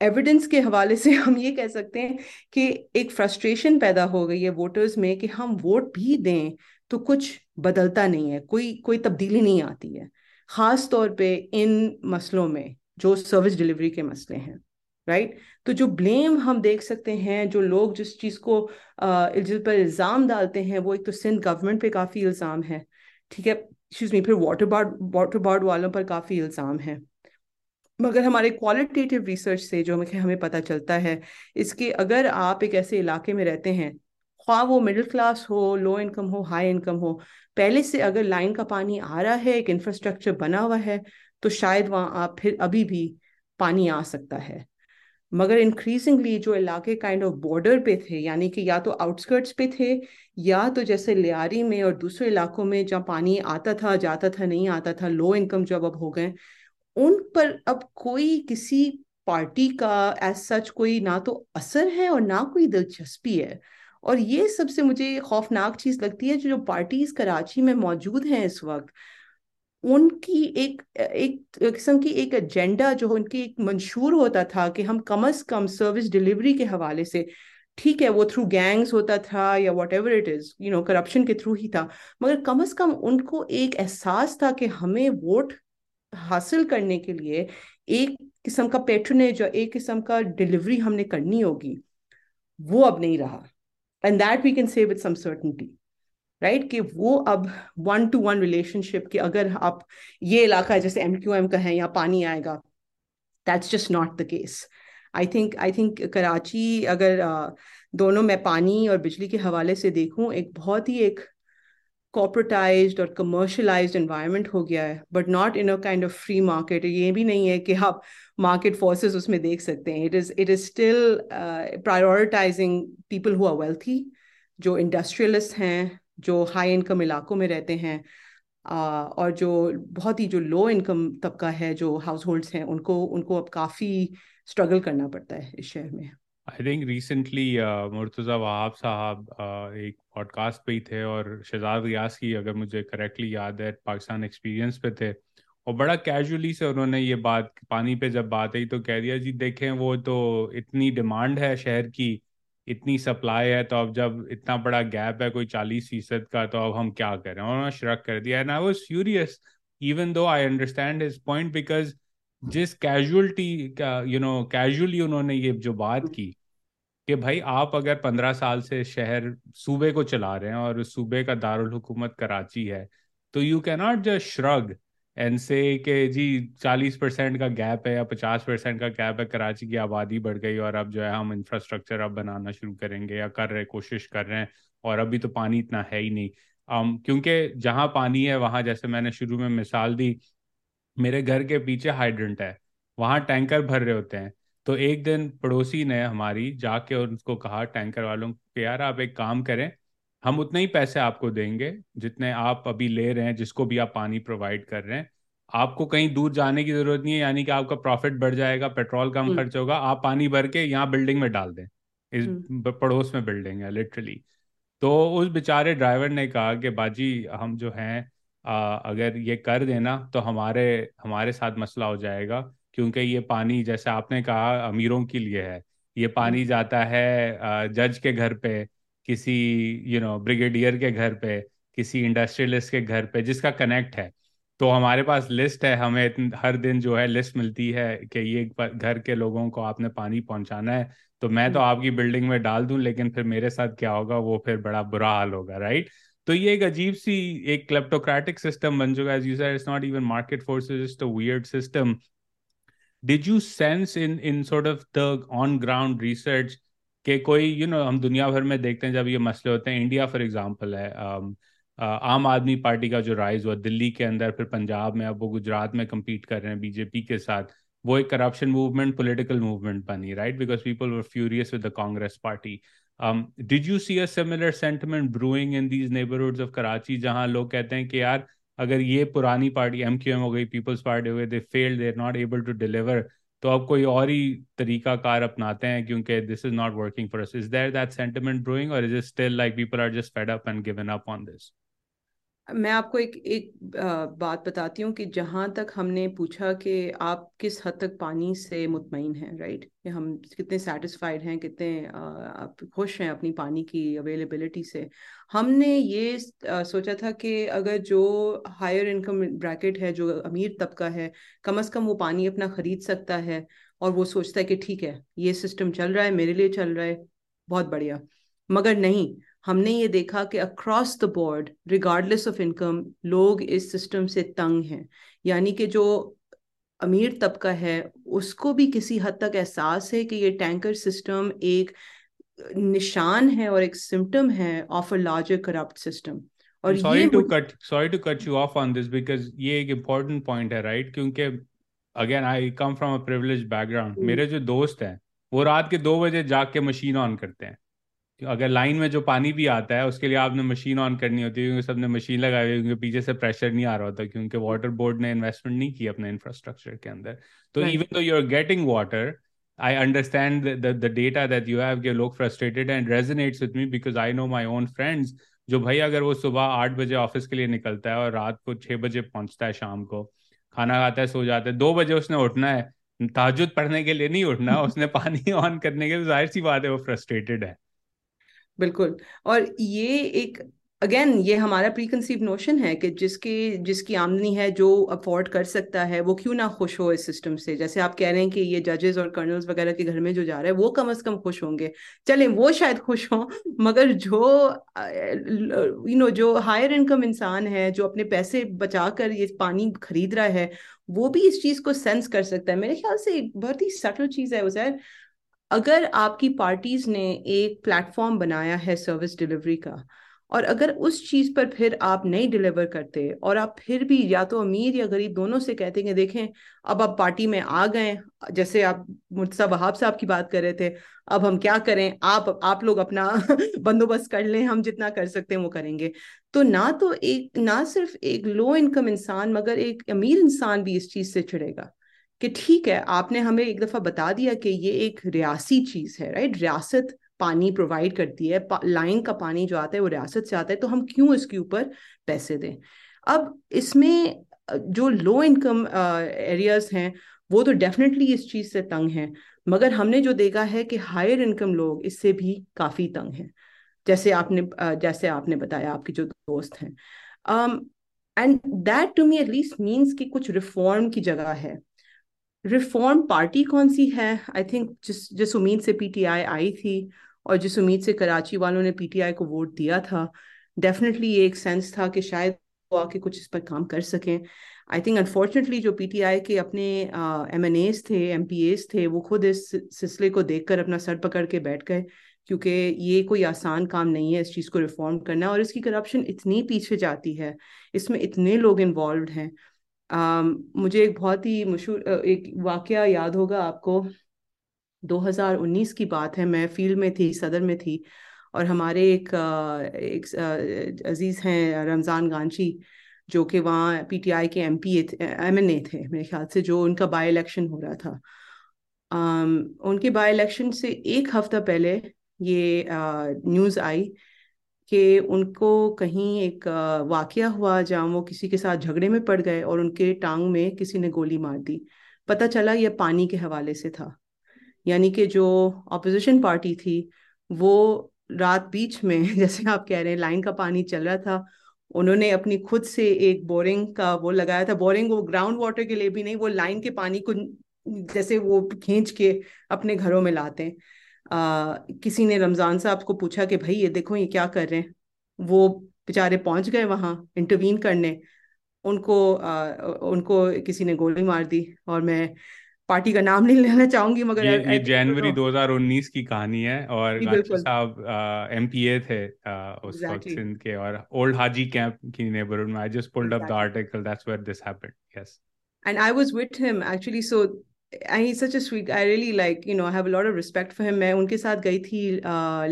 एविडेंस के हवाले से हम ये कह सकते हैं कि एक फ्रस्ट्रेशन पैदा हो गई है वोटर्स में कि हम वोट भी दें तो कुछ बदलता नहीं है, कोई कोई तब्दीली नहीं आती है। ख़ास तौर पे इन मसलों में जो सर्विस डिलीवरी के मसले हैं राइट तो जो ब्लेम हम देख सकते हैं, जो लोग जिस चीज़ को जिस पर इल्ज़ाम डालते हैं, वो एक तो सिंध गवर्नमेंट पे काफ़ी इल्ज़ाम है, ठीक है? एक्सक्यूज मी फिर वाटर बोर्ड वाटर बोर्ड वालों पर काफ़ी इल्ज़ाम है। मगर हमारे क्वालिटेटिव रिसर्च से जो हमें पता चलता है, इसके अगर आप एक ऐसे इलाके में रहते हैं ख्वाह वो मिडिल क्लास हो लो इनकम हो हाई इनकम हो, पहले से अगर लाइन का पानी आ रहा है, एक इंफ्रास्ट्रक्चर बना हुआ है तो शायद वहाँ आप फिर अभी भी पानी आ सकता है। मगर इंक्रीजिंगली जो इलाके काइंड ऑफ़ बॉर्डर पे थे, यानी कि या तो आउटस्कर्ट्स पे थे, या तो जैसे लियारी में और दूसरे इलाकों में जहाँ पानी आता था, जाता था, नहीं आता था लो इनकम जब अब हो गए, उन पर अब कोई किसी पार्टी का एज सच कोई ना तो असर है और ना कोई दिलचस्पी है। और ये सबसे मुझे खौफनाक चीज़ लगती है जो जो पार्टीज़ कराची में मौजूद हैं इस वक्त। उनकी एक एक किस्म की एक एजेंडा जो उनकी एक मंशूर होता था कि हम कम अज कम सर्विस डिलीवरी के हवाले से, ठीक है, वो थ्रू गैंग्स होता था या whatever it is you know corruption के थ्रू ही था, मगर कम अज कम उनको एक एहसास था कि हमें वोट हासिल करने के लिए एक किस्म का पेट्रनेज और एक किस्म का डिलीवरी हमने करनी होगी, वो अब नहीं रहा and that we can say with some right right? कि वो अब वन टू वन रिलेशनशिप कि अगर आप ये इलाका है, जैसे एम क्यू एम का है या पानी आएगा that's just not the case I think I think Karachi अगर दोनों मैं पानी और बिजली के हवाले से देखूँ, एक बहुत ही एक कॉपरेटाइज्ड और कमर्शलाइज इन्वायरमेंट हो गया है but not in a kind of free market ये भी नहीं है कि आप मार्केट फोर्सेस उसमें देख सकते हैं it is it is still prioritising people who are wealthy जो इंडस्ट्रियलिस्ट हैं जो हाई इनकम इलाकों में रहते हैं और जो बहुत ही जो लो इनकम तबका है, जो हाउस होल्ड्स हैं, उनको उनको अब काफ़ी स्ट्रगल करना पड़ता है इस शहर में। I think recently Murtaza Wahab sahab एक पॉडकास्ट पे ही थे और शहजाद रियाज की अगर मुझे करेक्टली याद है, पाकिस्तान एक्सपीरियंस पे थे, और बड़ा कैजुअली से उन्होंने ये बात, पानी पे जब बात आई तो कह दिया, जी देखें, वो तो इतनी डिमांड है शहर की इतनी सप्लाई है तो अब जब इतना बड़ा गैप है कोई चालीस फ़ीसद का तो अब हम क्या करें? उन्होंने श्रक कर दिया। And I was furious even though I understand his point because जिस कैजुअलिटी का यू नो कैजुअली उन्होंने ये जो बात की कि भाई आप अगर पंद्रह साल से शहर सूबे को चला रहे हैं और सूबे का दारुल हुकूमत कराची है तो you can not just shrug and say के जी चालीस परसेंट का गैप है या पचास परसेंट का गैप है कराची की आबादी बढ़ गई और अब जो है हम इंफ्रास्ट्रक्चर अब बनाना शुरू करेंगे या कर रहे कोशिश कर रहे हैं और अभी तो पानी इतना है ही नहीं। um, क्योंकि जहाँ पानी है वहाँ जैसे मैंने शुरू में मिसाल दी मेरे घर के पीछे हाइड्रेंट है वहाँ टैंकर भर रहे होते हैं। तो एक दिन पड़ोसी ने हमारी जाके उनको कहा टैंकर वालों कि यार आप एक काम करें हम उतने ही पैसे आपको देंगे जितने आप अभी ले रहे हैं जिसको भी आप पानी प्रोवाइड कर रहे हैं आपको कहीं दूर जाने की ज़रूरत नहीं है यानी कि आपका प्रॉफिट बढ़ जाएगा पेट्रोल कम हम्म। खर्च होगा आप पानी भर के यहाँ बिल्डिंग में डाल दें इस हम्म। पड़ोस में बिल्डिंग है लिटरली तो उस बेचारे ड्राइवर ने कहा कि बाजी हम जो हैं अगर ये कर देना तो हमारे हमारे साथ मसला हो जाएगा क्योंकि ये पानी जैसे आपने कहा अमीरों के लिए है ये पानी हम्म। जाता है जज के घर पे किसी यू नो ब्रिगेडियर के घर पे किसी इंडस्ट्रियलिस्ट के घर पे जिसका कनेक्ट है। तो हमारे पास लिस्ट है हमें हर दिन जो है लिस्ट मिलती है कि ये घर के लोगों को आपने पानी पहुंचाना है। तो मैं तो हम्म। आपकी बिल्डिंग में डाल दूँ लेकिन फिर मेरे साथ क्या होगा वो फिर बड़ा बुरा हाल होगा राइट तो ये एक अजीब सी एक क्लेप्टोक्रेटिक सिस्टम बन चुका है। It's not even market forces a weird system did you sense in in sort of the on ground research के कोई यू you नो know, हम दुनिया भर में देखते हैं जब ये मसले होते हैं इंडिया फॉर एग्जांपल है um, uh, आम आदमी पार्टी का जो राइज हुआ दिल्ली के अंदर फिर पंजाब में अब वो गुजरात में कम्पीट कर रहे हैं बीजेपी के साथ वो एक करप्शन मूवमेंट पॉलिटिकल मूवमेंट बनी right because people were furious with the Congress party did you see a similar sentiment brewing in these neighborhoods of Karachi जहाँ लोग कहते हैं कि यार अगर ये पुरानी पार्टी एम हो गई पीपल्स पार्टी हो गई they fail they are not able to deliver तो अब कोई और ही तरीका कार अपनाते हैं क्योंकि this is not working for us is there that sentiment brewing और is it still like people are just fed up and given up on this मैं आपको एक एक बात बताती हूँ कि जहाँ तक हमने पूछा कि आप किस हद तक पानी से मुतमिन हैं राइट कि हम कितने सेटिस्फाइड हैं, कितने आप खुश हैं अपनी पानी की अवेलेबिलिटी से। हमने ये सोचा था कि अगर जो हायर इनकम ब्रैकेट है, जो अमीर तबका है, कम अज़ कम वो पानी अपना ख़रीद सकता है और वो सोचता है कि ठीक है, ये सिस्टम चल रहा है, मेरे लिए चल रहा है, बहुत बढ़िया। मगर नहीं हमने ये देखा कि across the board regardless of income लोग इस सिस्टम से तंग हैं। यानी कि जो अमीर तबका है उसको भी किसी हद तक एहसास है कि ये टैंकर सिस्टम एक निशान है और एक सिम्टम है of a larger corrupt system और sorry to cut sorry to cut you off on this because ये एक इम्पोर्टेंट पॉइंट है राइट right? क्योंकि again I come from a privilege background मेरे जो दोस्त हैं वो रात के दो बजे जाग के मशीन ऑन करते हैं। अगर लाइन में जो पानी भी आता है उसके लिए आपने मशीन ऑन करनी होती है क्योंकि सबने मशीन लगाई हुई क्योंकि पीछे से प्रेशर नहीं आ रहा होता क्योंकि वाटर बोर्ड ने इन्वेस्टमेंट नहीं की अपने इंफ्रास्ट्रक्चर के अंदर। तो even though you are getting water I understand the, the, the data that you have कि लोग frustrated and resonates with me because I know my own friends जो भाई अगर वो सुबह आठ बजे ऑफ़िस के लिए निकलता है और रात को छः बजे पहुँचता है शाम को खाना खाता है सो जाता है दो बजे उसने उठना है ताजुद पढ़ने के लिए नहीं उठना उसने पानी ऑन करने के लिए ज़ाहिर सी बात है वो फ्रस्ट्रेटेड है। बिल्कुल। और ये एक अगेन ये हमारा प्री कंसीव नोशन है कि जिसके, जिसकी आमदनी है, जो अफोर्ड कर सकता है, वो क्यों ना खुश हो इस सिस्टम से? जैसे आप कह रहे हैं कि ये जजेस और कर्नल्स वगैरह के घर में जो जा रहे हैं, वो कम अज कम खुश होंगे। चले, वो शायद खुश हों, मगर जो यू नो जो हायर इनकम इंसान है, जो अपने पैसे बचा कर ये पानी खरीद रहा है, वो भी इस चीज़ को सेंस कर सकता है। मेरे ख्याल से बहुत ही सटल चीज़ है उजैर अगर आपकी पार्टीज़ ने एक प्लेटफॉर्म बनाया है सर्विस डिलीवरी का, और अगर उस चीज़ पर फिर आप नहीं डिलीवर करते और आप फिर भी या तो अमीर या गरीब दोनों से कहते हैं देखें, अब आप पार्टी में आ गए जैसे आप मुर्तजा वहाब साहब की बात कर रहे थे, अब हम क्या करें, आप आप लोग अपना बंदोबस्त कर लें, हम जितना कर सकते हैं वो करेंगे। तो ना तो एक, ना सिर्फ़ एक लो इनकम इंसान, मगर एक अमीर इंसान भी इस चीज़ से चिड़ेगा कि ठीक है, आपने हमें एक दफ़ा बता दिया कि ये एक रियासी चीज़ है राइट रियासत पानी प्रोवाइड करती है लाइन का पानी जो आता है वो रियासत से आता है तो हम क्यों इसके ऊपर पैसे दें? अब इसमें जो लो इनकम एरियाज़ हैं, वो तो डेफिनेटली इस चीज़ से तंग हैं, मगर हमने जो देखा है कि हायर इनकम लोग इससे भी काफ़ी तंग हैं। जैसे आपने जैसे आपने बताया, आपके जो दोस्त हैं। And that to me at least means कि कुछ रिफॉर्म की जगह है। रिफॉर्म पार्टी कौन सी है? आई थिंक जिस जिस उम्मीद से पीटीआई आई थी और जिस उम्मीद से कराची वालों ने पीटीआई को वोट दिया था डेफिनेटली ये एक सेंस था कि शायद वो आके कुछ इस पर काम कर सकें। आई थिंक अनफॉर्चुनेटली जो पीटीआई के अपने एम एन एज थे एम पी एज थे, वो खुद इस सिलसिले को देखकर अपना सर पकड़ के बैठ गए, क्योंकि ये कोई आसान काम नहीं है इस चीज़ को रिफॉर्म करना और इसकी करप्शन इतनी पीछे जाती है, इसमें इतने लोग इन्वॉल्व हैं। मुझे एक बहुत ही मशहूर एक वाक़ याद होगा आपको। 2019 की बात है मैं फ़ील्ड में थी सदर में थी और हमारे एक एक अज़ीज़ हैं रमज़ान गांची जो कि वहाँ पीटीआई के M P M N A थे मेरे ख्याल से जो उनका बाई इलेक्शन हो रहा था। Um, उनके बाई इलेक्शन से एक हफ़्ता पहले ये न्यूज़ आई कि उनको कहीं एक वाक़ हुआ जहाँ वो किसी के साथ झगड़े में पड़ गए और उनके टांग में किसी ने गोली मार दी। पता चला यह पानी के हवाले से था। यानी कि जो अपोजिशन पार्टी थी, वो रात बीच में जैसे आप कह रहे हैं लाइन का पानी चल रहा था। उन्होंने अपनी खुद से एक बोरिंग का वो लगाया था। बोरिंग वो ग्राउंड वाटर के लिए भी नहीं, वो लाइन के पानी को जैसे वो खींच के अपने घरों में लाते हैं। आ, किसी ने रमज़ान साहब को पूछा कि भाई ये देखो ये क्या कर रहे हैं? वो बेचारे पहुँच गए वहाँ इंटरवीन करने। उनको आ, उनको किसी ने गोली मार दी और मैं पार्टी का नाम नहीं लेना चाहूँगी मगर ये, ये जनवरी 2019 की कहानी है और साहब एमपीए थे आ, उस exactly. वक्त सिंध के और ओल्ड हाजी कैंप की नेबरहुड में। I just pulled up the article that's where this happened yes and I was with him actually so and he such a sweet I really like you know have have a lot of respect for him. मैं उनके साथ गई थी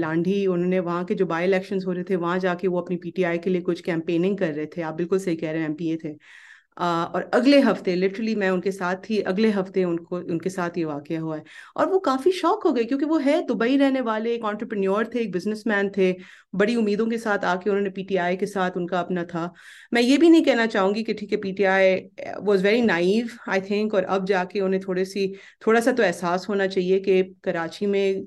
लांडी, उन्होंने वहाँ के जो बाई इलेक्शन हो रहे थे, वहाँ जाके वो अपनी पीटीआई के लिए कुछ कैंपेनिंग कर रहे थे। आप बिल्कुल सही कह रहे हैं एमपीए थे। और अगले हफ़्ते, लिटरली मैं उनके साथ थी अगले हफ़्ते उनको, उनके साथ ये वाक़ हुआ है। और वो काफ़ी शौक हो गए, क्योंकि वो है दुबई रहने वाले, एक ऑन्टरप्रन्योर थे, एक बिजनेसमैन थे, बड़ी उम्मीदों के साथ आके उन्होंने पीटीआई के साथ उनका अपना था। मैं ये भी नहीं कहना चाहूँगी कि ठीक है PTI was very naive I think और अब जाके उन्हें थोड़ी सी, थोड़ा सा तो एहसास होना चाहिए कि कराची में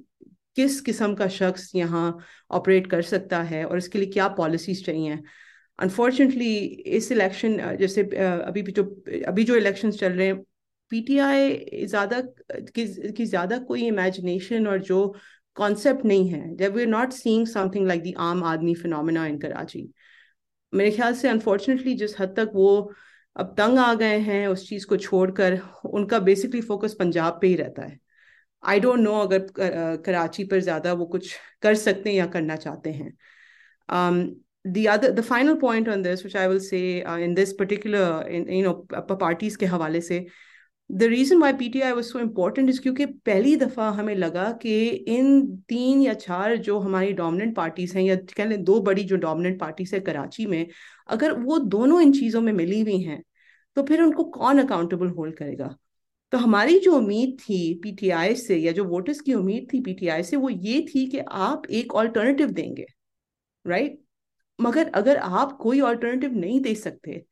किस किस्म का शख्स यहाँ ऑपरेट कर सकता है और इसके लिए क्या पॉलिसीज़ चाहिए। अनफॉर्चुनेटली इस इलेक्शन जैसे अभी भी जो अभी जो इलेक्शंस चल रहे हैं पीटीआई ज़्यादा की, की ज़्यादा कोई इमेजिनेशन और जो कॉन्सेप्ट नहीं है जब we are not seeing something like the Aam Aadmi phenomena इन कराची मेरे ख्याल से अनफॉर्चुनेटली जिस हद तक वो अब तंग आ गए हैं उस चीज़ को छोड़कर उनका बेसिकली फोकस पंजाब पे ही रहता है. आई डोंट नो अगर कराची पर ज़्यादा वो कुछ कर सकते हैं या करना चाहते हैं. Um, the other the final point on this which i will say uh, in this particular in you know parties हवाले से the reason why P T I was so important क्योंकि पहली दफ़ा हमें लगा कि इन तीन या चार जो हमारी डोमिनेंट पार्टीज़ हैं या कह लें दो बड़ी जो डोमिनेंट पार्टीज़ है कराची में अगर वो दोनों इन चीज़ों में मिली हुई हैं तो फिर उनको कौन अकाउंटेबल होल्ड करेगा? तो हमारी जो उम्मीद थी पीटीआई से या जो वोटर्स की उम्मीद थी पीटीआई से वो ये थी कि आप एक ऑल्टरनेटिव देंगे राइट मगर अगर आप कोई ऑल्टरनेटिव नहीं दे सकते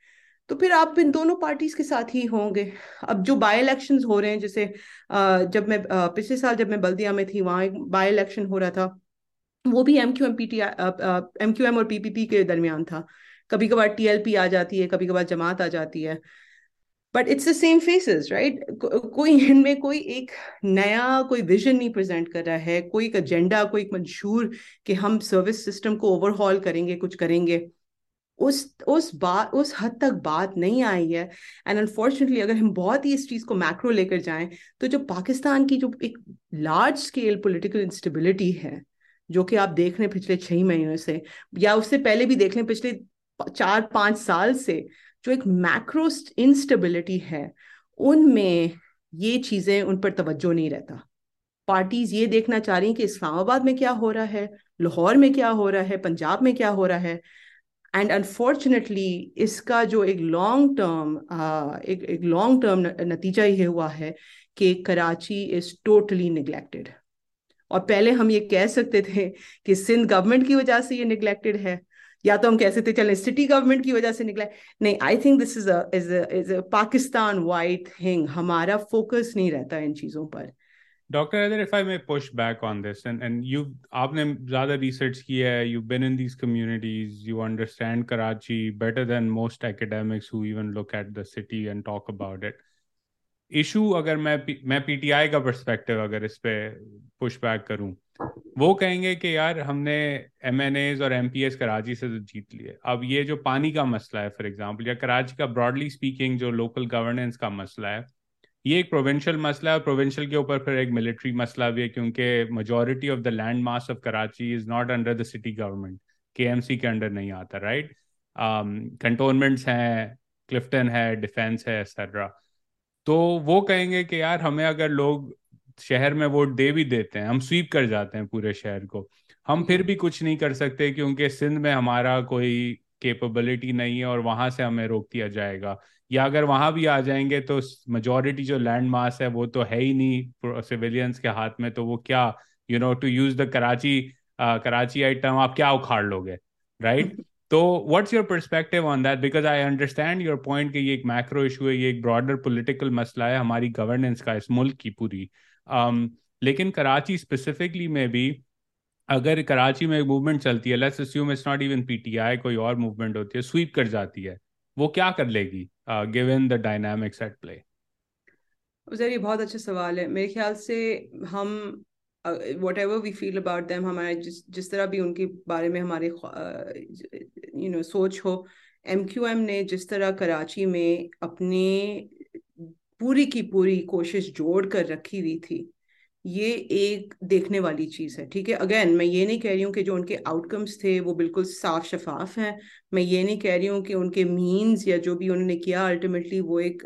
तो फिर आप इन दोनों पार्टीज़ के साथ ही होंगे। अब जो बाय इलेक्शन हो रहे हैं, जैसे जब मैं पिछले साल जब मैं बल्दिया में थी, वहाँ एक इलेक्शन हो रहा था, वो भी M Q M P T M Q M और पीपीपी के दरमियान था। कभी कभार टीएलपी आ जाती है कभी कभार जमात आ जाती है। But it's the same faces right कोई इनमें कोई एक नया कोई विजन नहीं प्रेजेंट कर रहा है, कोई एक एजेंडा कोई एक मंशूर कि हम सर्विस सिस्टम को ओवरहॉल करेंगे, कुछ करेंगे। उस उस बात उस हद तक बात नहीं आई है। एंड अनफॉर्चुनेटली अगर हम बहुत ही इस चीज़ को मैक्रो लेकर जाएँ तो जो पाकिस्तान की जो एक लार्ज स्केल पॉलिटिकल इंस्टेबिलिटी है, जो कि आप देख रहे हैं पिछले छह महीनों से, या उससे पहले भी देख लें पिछले चार, पाँच साल से जो एक मैक्रो इंस्टेबिलिटी है, उनमें ये चीज़ें उन पर तवज्जो नहीं रहता। पार्टीज़ ये देखना चाह रही कि इस्लामाबाद में क्या हो रहा है, लाहौर में क्या हो रहा है, पंजाब में क्या हो रहा है। एंड अनफॉर्चुनेटली इसका जो एक लॉन्ग टर्म एक एक लॉन्ग टर्म नतीजा ये हुआ है कि कराची इज़ टोटली निग्लेक्टेड और पहले हम ये कह सकते थे कि सिंध गवर्नमेंट की वजह से ये निग्लेक्टेड है। या तो हम कह सकते चले सिटी गवर्नमेंट की वजह से निकला नहीं I think this is is is Pakistan wide thing हमारा फोकस नहीं रहता इन चीज़ों पर। Doctor other if I may push back on this and and you आपने ज़्यादा रिसर्च किया है you been in these communities you understand Karachi better than most academics who even look at the city and talk about it issue अगर मैं मैं पीटीआई का पर्सपेक्टिव अगर इस पे पुश बैक करूँ वो कहेंगे कि यार हमने एम एन एज और एम पी एस कराची से तो जीत लिए। अब ये जो पानी का मसला है फॉर एग्ज़ाम्पल या कराची का ब्रॉडली स्पीकिंग जो लोकल गवर्नेंस का मसला है ये एक प्रोविंशियल मसला है प्रोविंशियल के ऊपर फिर एक मिलिट्री मसला भी है क्योंकि majority of the land mass of Karachi is not under the city government K M C के अंडर नहीं आता राइट कंटोनमेंट्स um, हैं क्लिफ्टन है डिफेंस है एक्सेट्रा तो वो कहेंगे कि यार हमें अगर लोग शहर में वोट दे भी देते हैं हम स्वीप कर जाते हैं पूरे शहर को। हम फिर भी कुछ नहीं कर सकते क्योंकि सिंध में हमारा कोई कैपेबिलिटी नहीं है और वहाँ से हमें रोक दिया जाएगा। या अगर वहाँ भी आ जाएँगे तो मेजोरिटी जो लैंड मास है वो तो है ही नहीं सिविलियंस के हाथ में तो वो क्या you know to use the Karachi Karachi item आप क्या उखाड़ लोगे राइट right? तो what's your perspective on that because I understand your point कि ये एक मैक्रो इशू है ये एक ब्रॉडर पॉलिटिकल मसला है हमारी गवर्नेंस का इस मुल्क की पूरी um, लेकिन कराची स्पेसिफिकली में भी अगर कराची में एक मूवमेंट चलती है let's assume it's not even PTI कोई और मूवमेंट होती है स्वीप कर जाती है वो क्या कर लेगी given the dynamics at play ये बहुत अच्छा सवाल है। मेरे ख्याल से हम whatever we feel about them हमारे जिस जिस तरह भी उनके बारे में हमारे यू नो सोच हो एम क्यू एम ने जिस तरह कराची में अपने पूरी की पूरी कोशिश जोड़ कर रखी हुई थी। ये एक देखने वाली चीज़ है, ठीक है? अगेन मैं ये नहीं कह रही हूँ कि जो उनके आउटकम्स थे वो बिल्कुल साफ़ शफाफ हैं। मैं ये नहीं कह रही हूँ कि उनके मीन्स या जो भी उन्होंने किया अल्टीमेटली वो एक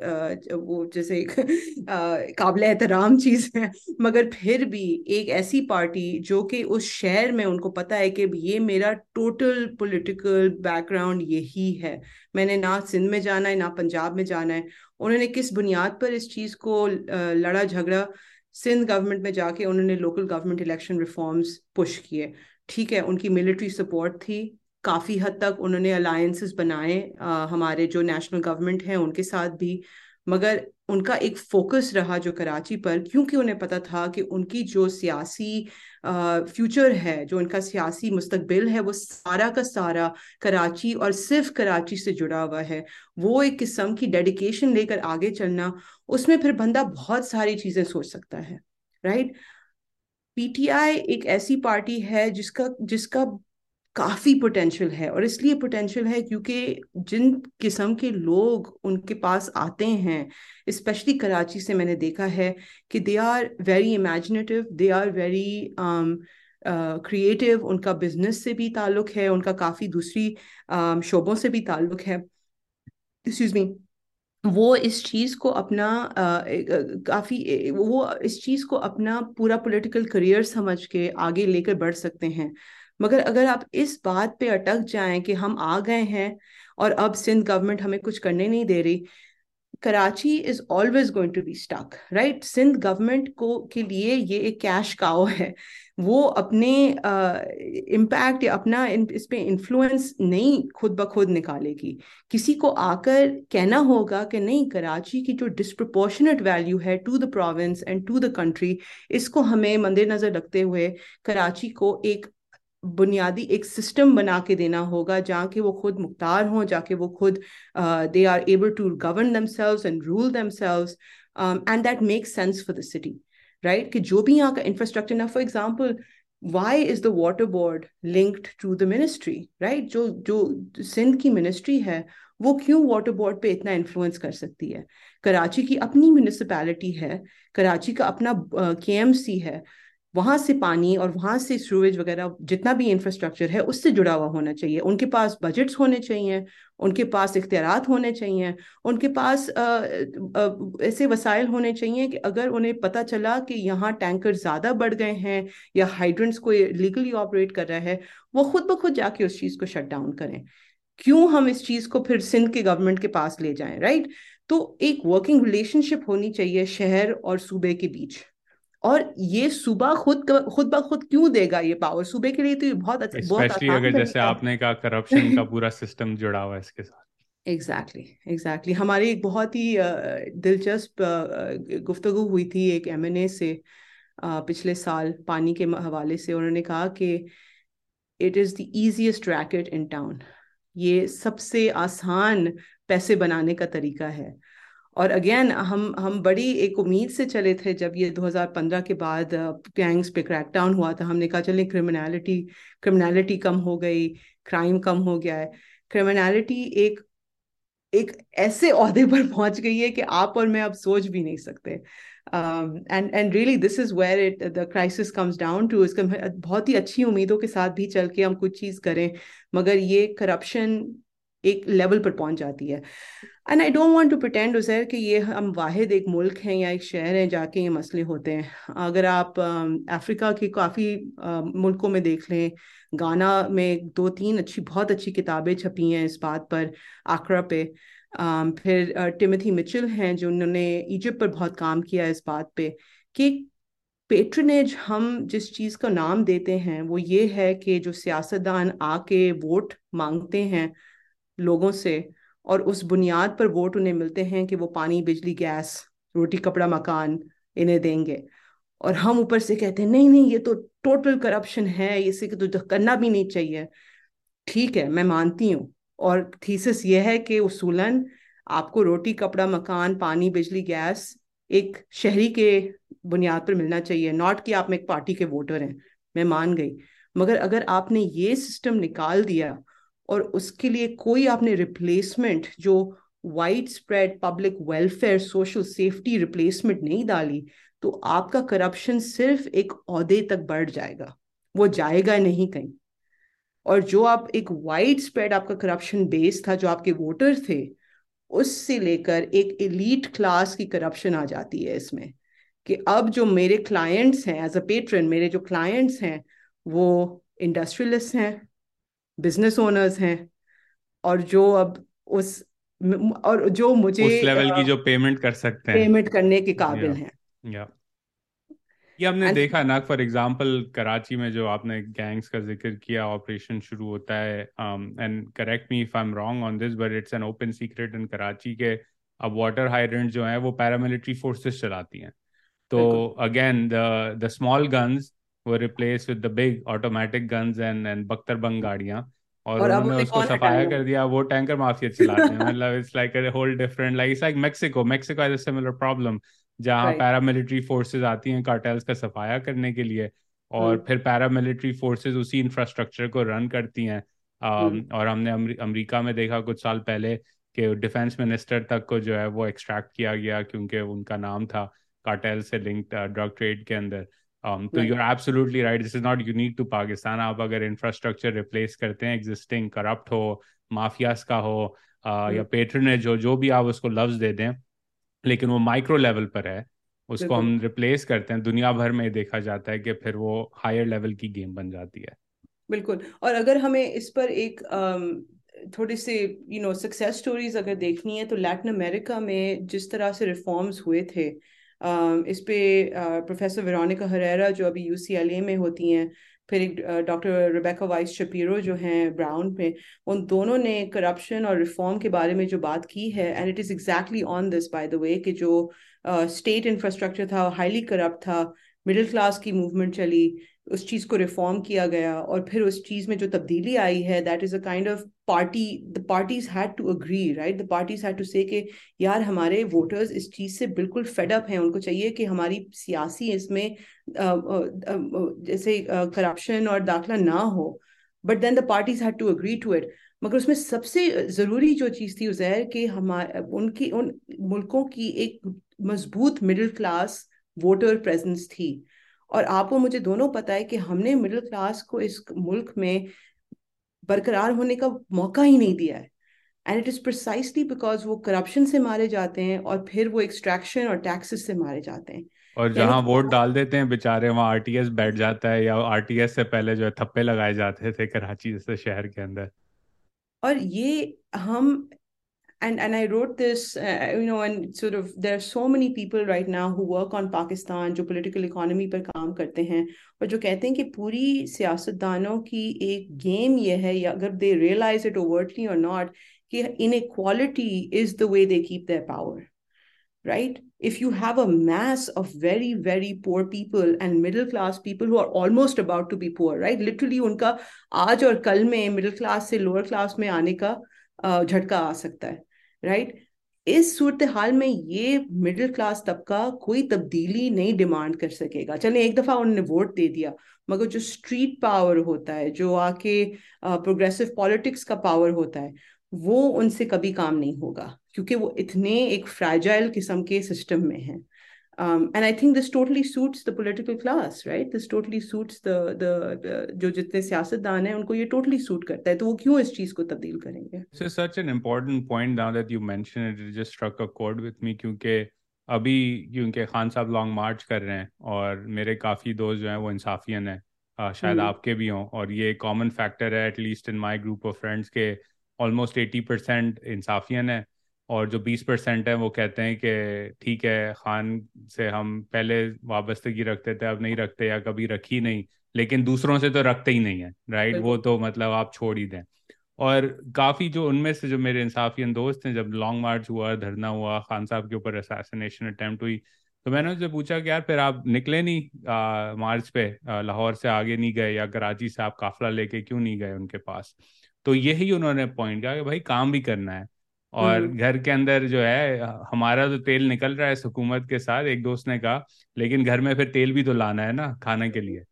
वो जैसे एक काबिल एहतराम चीज़ है। मगर फिर भी एक ऐसी पार्टी जो कि उस शहर में उनको पता है कि ये मेरा टोटल पोलिटिकल बैकग्राउंड यही है। मैंने ना सिंध में जाना है, ना पंजाब में जाना है। उन्होंने किस बुनियाद पर इस चीज़ को लड़ा झगड़ा सिंध गवर्नमेंट में जाके उन्होंने local government election reforms push किए। ठीक है, उनकी मिलिट्री सपोर्ट थी। काफ़ी हद तक उन्होंने अलायंसेस बनाए हमारे जो नेशनल गवर्नमेंट हैं उनके साथ भी। मगर उनका एक फोकस रहा जो कराची पर, क्योंकि उन्हें पता था कि उनकी जो सियासी फ्यूचर है, जो उनका सियासी मुस्तकबिल है, वो सारा का सारा कराची और सिर्फ़ कराची से जुड़ा हुआ है। वो एक किस्म की डेडिकेशन लेकर आगे चलना, उसमें फिर बंदा बहुत सारी चीज़ें सोच सकता है राइट पीटीआई एक ऐसी पार्टी है जिसका जिसका काफ़ी पोटेंशियल है और इसलिए पोटेंशियल है क्योंकि जिन किस्म के लोग उनके पास आते हैं स्पेशली कराची से मैंने देखा है कि they are very imaginative they are very creative उनका बिज़नेस से भी ताल्लुक है उनका काफ़ी दूसरी um, शोबों से भी ताल्लुक है। एक्सक्यूज मी वो इस चीज़ को अपना काफ़ी वो इस चीज़ को अपना पूरा पॉलिटिकल करियर समझ के आगे लेकर बढ़ सकते हैं। मगर अगर आप इस बात पे अटक जाएँ कि हम आ गए हैं और अब सिंध गवर्नमेंट हमें कुछ करने नहीं दे रही Karachi is always going to be stuck right Sindh government को के लिए ये एक कैश काओ है। वो अपने इम्पैक्ट या अपना इन, इस पे इन्फ्लुएंस नहीं खुद ब खुद निकालेगी। किसी को आकर कहना होगा कि नहीं कराची की जो डिस्प्रपोर्शनेट वैल्यू है to the province and to the country इसको हमें मद्देनजर रखते हुए कराची को एक बुनियादी एक सिस्टम बना के देना होगा जहाँ के वो खुद मुख्तार हों जाके वो खुद they are able to govern themselves and rule themselves and that makes sense for the city right कि जो भी यहाँ का इंफ्रास्ट्रक्चर ना for example why is the water board linked to the ministry right जो जो सिंध की मिनिस्ट्री है वो क्यों वाटर बोर्ड पे इतना इन्फ्लुएंस कर सकती है? कराची की अपनी म्यूनिसपैलिटी है कराची का अपना के uh, है वहाँ से पानी और वहाँ से सूरज वगैरह जितना भी इंफ्रास्ट्रक्चर है उससे जुड़ा हुआ होना चाहिए। उनके पास बजट्स होने चाहिए उनके पास इख्तियार होने चाहिए उनके पास आ, आ, ऐसे वसाइल होने चाहिए कि अगर उन्हें पता चला कि यहाँ टैंकर ज़्यादा बढ़ गए हैं या हाइड्रेंट्स को लीगली ऑपरेट कर रहा है वो खुद ब खुद जाके उस चीज़ को शट डाउन करें। क्यों हम इस चीज़ को फिर सिंध के गवर्नमेंट के पास ले जाएँ राइट तो एक वर्किंग रिलेशनशिप होनी चाहिए शहर और सूबे के बीच। और ये सुबह खुद खुद ब खुद क्यों देगा ये पावर सुबह के लिए तो ये बहुत अच्छा बहुत अगर जैसे आपने कहा करप्शन का पूरा सिस्टम जुड़ा हुआ है इसके साथ। Exactly exactly, exactly exactly. हमारी एक बहुत ही दिलचस्प गुफ्तगु हुई थी एक एमएनए से पिछले साल पानी के हवाले से। उन्होंने कहा कि it is the easiest racket in town ये सबसे आसान पैसे बनाने का तरीका है। और अगेन हम हम बड़ी एक उम्मीद से चले थे जब ये 2015 के बाद गैंग्स पे क्रैकडाउन हुआ था। हमने कहा चले क्रिमिनलिटी क्रिमिनलिटी कम हो गई क्राइम कम हो गया है। क्रिमिनलिटी एक एक ऐसे अहदे पर पहुँच गई है कि आप और मैं अब सोच भी नहीं सकते। And and really this is where it the crisis comes down to इसका बहुत ही अच्छी उम्मीदों के साथ भी चल के हम कुछ चीज़ करें, मगर ये करप्शन एक लेवल पर पहुँच जाती है। And I don't want to pretend Uzair कि ये हम वाहिद एक मुल्क हैं या एक शहर है जाके ये मसले होते हैं। अगर आप अफ्रीका के काफ़ी मुल्कों में देख लें, गाना में दो तीन अच्छी, बहुत अच्छी किताबें छपी हैं इस बात पर, आकरा पे। फिर टिमथी मिचल हैं जो उन्होंने इजिप्ट पर बहुत काम किया इस बात पे कि पेट्रनेज हम जिस चीज़ का नाम देते हैं, वो ये है कि जो सियासतदान आके वोट मांगते हैं लोगों से और उस बुनियाद पर वोट उन्हें मिलते हैं कि वो पानी, बिजली, गैस, रोटी, कपड़ा, मकान इन्हें देंगे। और हम ऊपर से कहते हैं, नहीं नहीं, ये तो टोटल करप्शन है, इसे तो करना भी नहीं चाहिए। ठीक है, मैं मानती हूँ। और थीसिस ये है कि उसूलन आपको रोटी, कपड़ा, मकान, पानी, बिजली, गैस एक शहरी के बुनियाद पर मिलना चाहिए नॉट कि आप एक पार्टी के वोटर हैं। मैं मान गई। मगर अगर आपने ये सिस्टम निकाल दिया और उसके लिए कोई आपने रिप्लेसमेंट जो widespread public welfare social safety replacement नहीं डाली तो आपका करप्शन सिर्फ़ एक अहदे तक बढ़ जाएगा। वो जाएगा नहीं कहीं। और जो आप एक वाइड स्प्रेड आपका करप्शन बेस था, जो आपके वोटर थे, उससे लेकर एक एलीट क्लास की करप्शन आ जाती है इसमें कि अब जो मेरे क्लाइंट्स हैं एज अ पेट्रन मेरे जो क्लाइंट्स हैं, वो इंडस्ट्रियलिस्ट हैं बिज़नेस ओनर्स हैं और जो अब उस और जो मुझे उस लेवल की जो पेमेंट कर सकते हैं। पेमेंट करने के काबिल हैं। या ये हमने And, देखा ना फॉर एग्जांपल कराची में जो आपने गैंग्स का ज़िक्र किया ऑपरेशन शुरू होता है and correct me if I am wrong on this but it's an open secret in Karachi के अब वाटर हाइड्रेंट जो है वो पैरामिलिट्री फोर्सेस चलाती हैं। तो again the the small guns were replaced with the big automatic guns and and बख्तरबंग गाड़ियाँ और, और उन्होंने उसको सफाया कर दिया वो टैंकर माफिया चलाते हैं। मतलब it's like a whole different like it's like Mexico Mexico has a similar problem जहाँ पैरामिलिट्री फोर्सेस आती हैं कार्टेल्स का सफाया करने के लिए और hmm. फिर पैरामिलिट्री फोर्सेस उसी इंफ्रास्ट्रक्चर को रन करती हैं। Hmm. और हमने अमेरिका में देखा कुछ साल पहले कि डिफेंस मिनिस्टर तक को जो है वो एक्सट्रैक्ट किया गया क्योंकि उनका नाम था कार्टेल से लिंक्ड ड्रग ट्रेड के अंदर। Um, तो you are absolutely right this is not unique to Pakistan आप अगर इंफ्रास्ट्रक्चर रिप्लेस करते हैं एग्जिस्टिंग करप्ट हो माफियास का हो या पेट्रनेज जो जो भी आप उसको लफ्ज दे दें लेकिन वो माइक्रो लेवल पर है उसको हम रिप्लेस करते हैं। दुनिया भर में देखा जाता है कि फिर वो हायर लेवल की गेम बन जाती है। बिल्कुल। और अगर हमें इस पर एक थोड़ी सी यू नो सक्सेस स्टोरीज अगर देखनी है तो लैटिन अमेरिका में जिस तरह से रिफॉर्म्स हुए थे इस पे प्रोफेसर वेरोनिका हरेरा जो अभी यूसीएलए में होती हैं फिर एक डॉक्टर रिबेका वाइस शपीरो जो हैं ब्राउन पे उन दोनों ने करप्शन और रिफॉर्म के बारे में जो बात की है and it is exactly on this by the way कि जो स्टेट uh, इंफ्रास्ट्रक्चर था हाईली करप्ट था मिडिल क्लास की मूवमेंट चली उस चीज़ को रिफॉर्म किया गया और फिर उस चीज़ में जो तब्दीली आई है that is a kind of party the parties had to agree right the parties had to say यार हमारे वोटर्स इस चीज़ से बिल्कुल फेडअप हैं। उनको चाहिए कि हमारी सियासी इसमें जैसे करप्शन और दाखला ना हो। But then the parties had to agree to it मगर उसमें सबसे ज़रूरी जो चीज़ थी, उजैर, कि हमारे उनकी, उन मुल्कों की एक मज़बूत मिडिल क्लास वोटर प्रेजेंस थी। और आपको मुझे दोनों पता है कि हमने मिडिल क्लास को इस मुल्क में बरकरार होने का मौका ही नहीं दिया है। And it is precisely because वो करप्शन से मारे जाते हैं और फिर वो एक्सट्रैक्शन और टैक्सेस से मारे जाते हैं। और जहाँ वोट डाल देते हैं बेचारे वहाँ आरटीएस बैठ जाता है या आरटीएस से पहले जो है थप्पे लगाए जाते थे कराची जैसे शहर के अंदर। और ये हम and and I wrote this, uh, you know, and sort of there are so many people right now who work on Pakistan जो political economy पर काम करते हैं और जो कहते हैं कि पूरी सियासतदानों की एक गेम ये है या अगर they realize it overtly or not कि inequality is the way they keep their power right if you have a mass of very very poor people and middle class people who are almost about to be poor right literally उनका आज और कल में middle class से lower class में आने का झटका आ सकता है राइट इस सूरत हाल में ये मिडिल क्लास तबका कोई तब्दीली नहीं डिमांड कर सकेगा। चले एक दफ़ा उन्होंने वोट दे दिया, मगर जो स्ट्रीट पावर होता है, जो आके प्रोग्रेसिव पॉलिटिक्स का पावर होता है, वो उनसे कभी काम नहीं होगा, क्योंकि वो इतने एक फ्रैजाइल किस्म के सिस्टम में है। um, and I think this totally suits the political class, right? This totally suits the the, the जो जितने सियासतदान हैं उनको ये totally suit करता है तो वो क्यों इस चीज को तब्दील करेंगे? So such an important point now that you mentioned it, it just struck a chord with me क्योंकि अभी क्योंकि खान साहब लॉन्ग मार्च कर रहे हैं और मेरे काफ़ी दोस्त जो हैं वो इंसाफियन हैं शायद hmm. आपके भी हों और ये कॉमन फैक्टर है at least in my group of friends के ऑलमोस्ट एटी परसेंट इंसाफियन है और जो बीस परसेंट है वो कहते हैं कि ठीक है खान से हम पहले वाबस्तगी रखते थे अब नहीं रखते या कभी रखी नहीं लेकिन दूसरों से तो रखते ही नहीं है राइट वो तो मतलब आप छोड़ ही दें। और काफ़ी जो उनमें से जो मेरे इंसाफियन दोस्त हैं जब लॉन्ग मार्च हुआ धरना हुआ खान साहब के ऊपर असैसिनेशन अटैम्प्ट हुई तो मैंने उनसे पूछा कि यार फिर आप निकले नहीं आ, मार्च पे लाहौर से आगे नहीं गए या कराची से आप काफिला लेके क्यों नहीं गए उनके पास? तो यही उन्होंने पॉइंट किया कि भाई काम भी करना है। और हम्म। घर के अंदर जो है हमारा तो तेल निकल रहा है हुकूमत के साथ एक दोस्त ने कहा लेकिन घर में फिर तेल भी तो लाना है ना खाने के लिए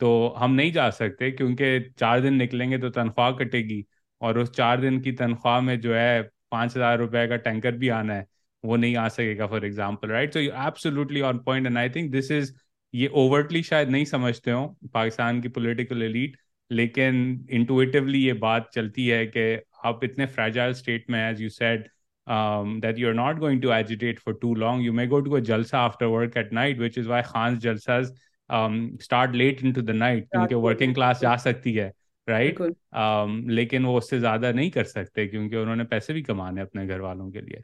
तो हम नहीं जा सकते क्योंकि चार दिन निकलेंगे तो तनख्वाह कटेगी और उस चार दिन की तनख्वाह में जो है पाँच हज़ार रुपए का टैंकर भी आना है वो नहीं आ सकेगा for example right so absolutely on point and I think this is ये ओवर्टली शायद नहीं समझते हो पाकिस्तान की पोलिटिकल एलिट लेकिन इंटुएटिवली ये बात चलती है कि आप इतने फ्रेजाइल स्टेट में as you said um, that you're not going to agitate for too long. You may go to a jalsa after work at night, which is why Khan's jalsas um, start late into the night working class जा सकती है राइट right? um, लेकिन वो उससे ज़्यादा नहीं कर सकते क्योंकि उन्होंने पैसे भी कमाने अपने घर वालों के लिए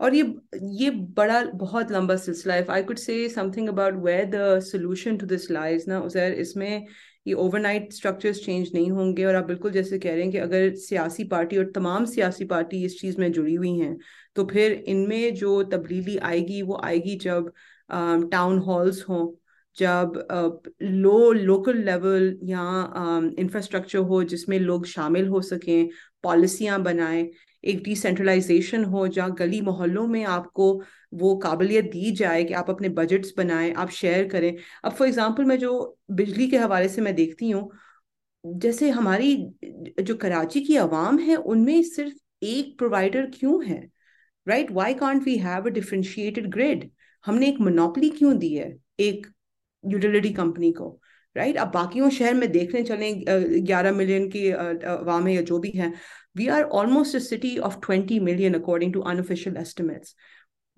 और ये ये बड़ा बहुत लंबा सिलसिला है I could say something about where the solution to this lies ना उजैर इसमें ये ओवरनाइट स्ट्रक्चर्स चेंज नहीं होंगे। और आप बिल्कुल जैसे कह रहे हैं कि अगर सियासी पार्टी और तमाम सियासी पार्टी इस चीज़ में जुड़ी हुई हैं तो फिर इनमें जो तब्दीली आएगी, वो आएगी जब टाउन हॉल्स हों, जब लो लोकल लेवल या इंफ्रास्ट्रक्चर हो जिसमें लोग शामिल हो सकें। पॉलिसियाँ बनाएँ, एक डिसेंट्रलाइजेशन हो, जहाँ गली मोहल्लों में आपको वो काबिलियत दी जाए कि आप अपने बजट्स बनाएँ, आप शेयर करें। अब फॉर एग्जांपल मैं जो बिजली के हवाले से मैं देखती हूँ, जैसे हमारी जो कराची की आवाम है, उनमें सिर्फ़ एक प्रोवाइडर क्यों है? Right why can't we have a differentiated grid हमने एक मोनोपली क्यों दी है एक यूटिलिटी कंपनी को? राइट अब बाकियों शहर में देखने चले ग्यारह मिलियन की अवाम है या जो भी है we are almost a city of twenty million according to unofficial estimates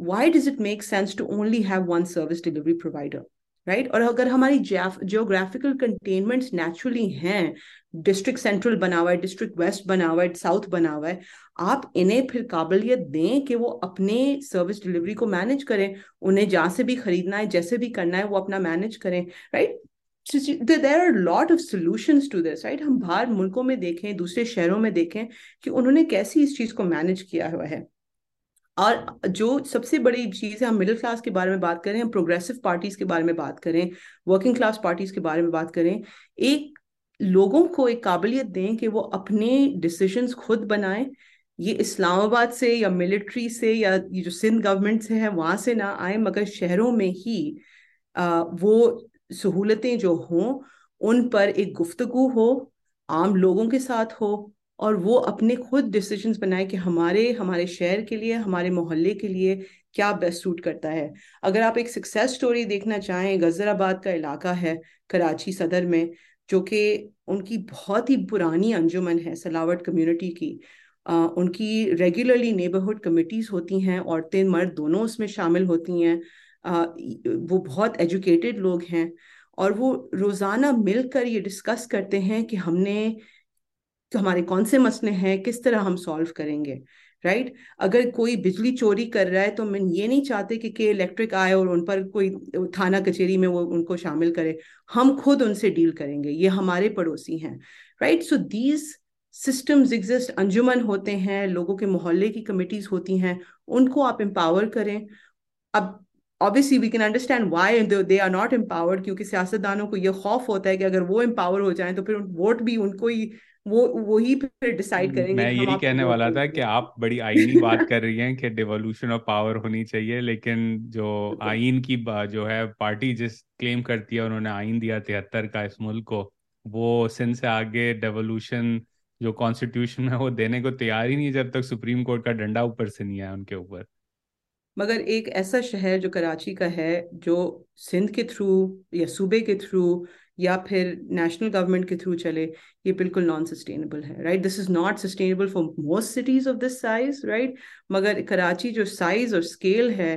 why does it make sense to only have one service delivery provider? Right? और अगर हमारी जियोग्राफिकल कंटेनमेंट्स नेचुरली हैं डिस्ट्रिक्ट सेंट्रल बना हुआ है डिस्ट्रिक्ट वेस्ट बना हुआ है साउथ बना हुआ है, आप इन्हें फिर काबिलियत दें कि वो अपने सर्विस डिलीवरी को मैनेज करें, उन्हें जहाँ से भी खरीदना है, जैसे भी करना है, वो अपना मैनेज करें right there are lot of solutions to this right हम बाहर मुल्कों में देखें दूसरे शहरों में देखें कि उन्होंने कैसी इस चीज़ को मैनेज किया हुआ है। और जो सबसे बड़ी चीज़ है हम मिडिल क्लास के बारे में बात करें हम प्रोग्रेसिव पार्टीज़ के बारे में बात करें वर्किंग क्लास पार्टीज़ के बारे में बात करें एक लोगों को एक काबिलियत दें कि वो अपने डिसीजंस खुद बनाएँ। ये इस्लामाबाद से या मिलिट्री से या ये जो सिंध गवर्नमेंट से है वहाँ से ना आए मगर शहरों में ही आ, वो सहूलतें जो हों उन पर एक गुफ्तगु हो आम लोगों के साथ हो और वो अपने खुद डिसीजंस बनाए कि हमारे हमारे शहर के लिए हमारे मोहल्ले के लिए क्या बेस्ट सूट करता है। अगर आप एक सक्सेस स्टोरी देखना चाहें गजराबाद का इलाका है कराची सदर में जो कि उनकी बहुत ही पुरानी अंजुमन है सलावट कम्युनिटी की आ, उनकी रेगुलरली नेबरहुड कमिटीज होती हैं औरतें मर्द दोनों उसमें शामिल होती हैं। वो बहुत एजुकेटेड लोग हैं और वो रोज़ाना मिलकर ये डिस्कस करते हैं कि हमने तो हमारे कौन से मसले हैं, किस तरह हम सॉल्व करेंगे राइट right? अगर कोई बिजली चोरी कर रहा है तो मैं ये नहीं चाहते कि, के इलेक्ट्रिक आए और उन पर कोई थाना कचेरी में वो उनको शामिल करे। हम खुद उनसे डील करेंगे, ये हमारे पड़ोसी हैं right so these systems exist अंजुमन होते हैं, लोगों के मोहल्ले की कमिटीज होती हैं, उनको आप एम्पावर करें। अब obviously we can understand why they are not empowered क्योंकि सियासतदानों को ये खौफ होता है कि अगर वो एम्पावर हो जाए तो फिर वोट भी उनको ही वो वही फिर डिसाइड करेंगे मैं यही कहने वाला था कि आप बड़ी आईनी बात कर रही हैं कि डिवोल्यूशन ऑफ़ पावर होनी चाहिए लेकिन जो आइन की जो है पार्टी जिस क्लेम करती है उन्होंने आइन दिया तिहत्तर का इस मुल्क को वो सिंध से आगे डेवोल्यूशन जो कॉन्स्टिट्यूशन है वो देने को तैयार ही नहीं जब तक सुप्रीम कोर्ट का डंडा ऊपर से नहीं आया उनके ऊपर। मगर एक ऐसा शहर जो कराची का है जो सिंध के थ्रू या सूबे के थ्रू या फिर नेशनल गवर्नमेंट के थ्रू चले ये बिल्कुल नॉन सस्टेनेबल है right this is not sustainable for most cities of this size right मगर कराची जो साइज़ और स्केल है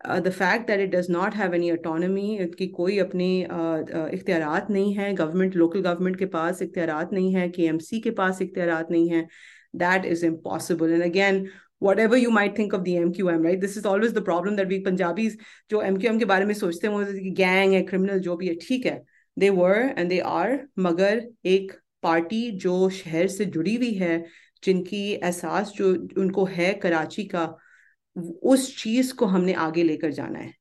the fact that it does not have any autonomy की कोई अपनी uh, इख्तियार नहीं है गवर्नमेंट लोकल गवर्नमेंट के पास इख्तियार नहीं है के एम सी के पास इख्तियार नहीं है that is impossible and again whatever you might think of the MQM, right? This is always the problem that we Punjabis जो MQM के बारे में सोचते हैं वो गैंग है क्रिमिनल जो भी है ठीक है दे वर एंड दे आर मगर एक पार्टी जो शहर से जुड़ी हुई है जिनकी एहसास जो उनको है कराची का उस चीज़ को हमने आगे लेकर जाना है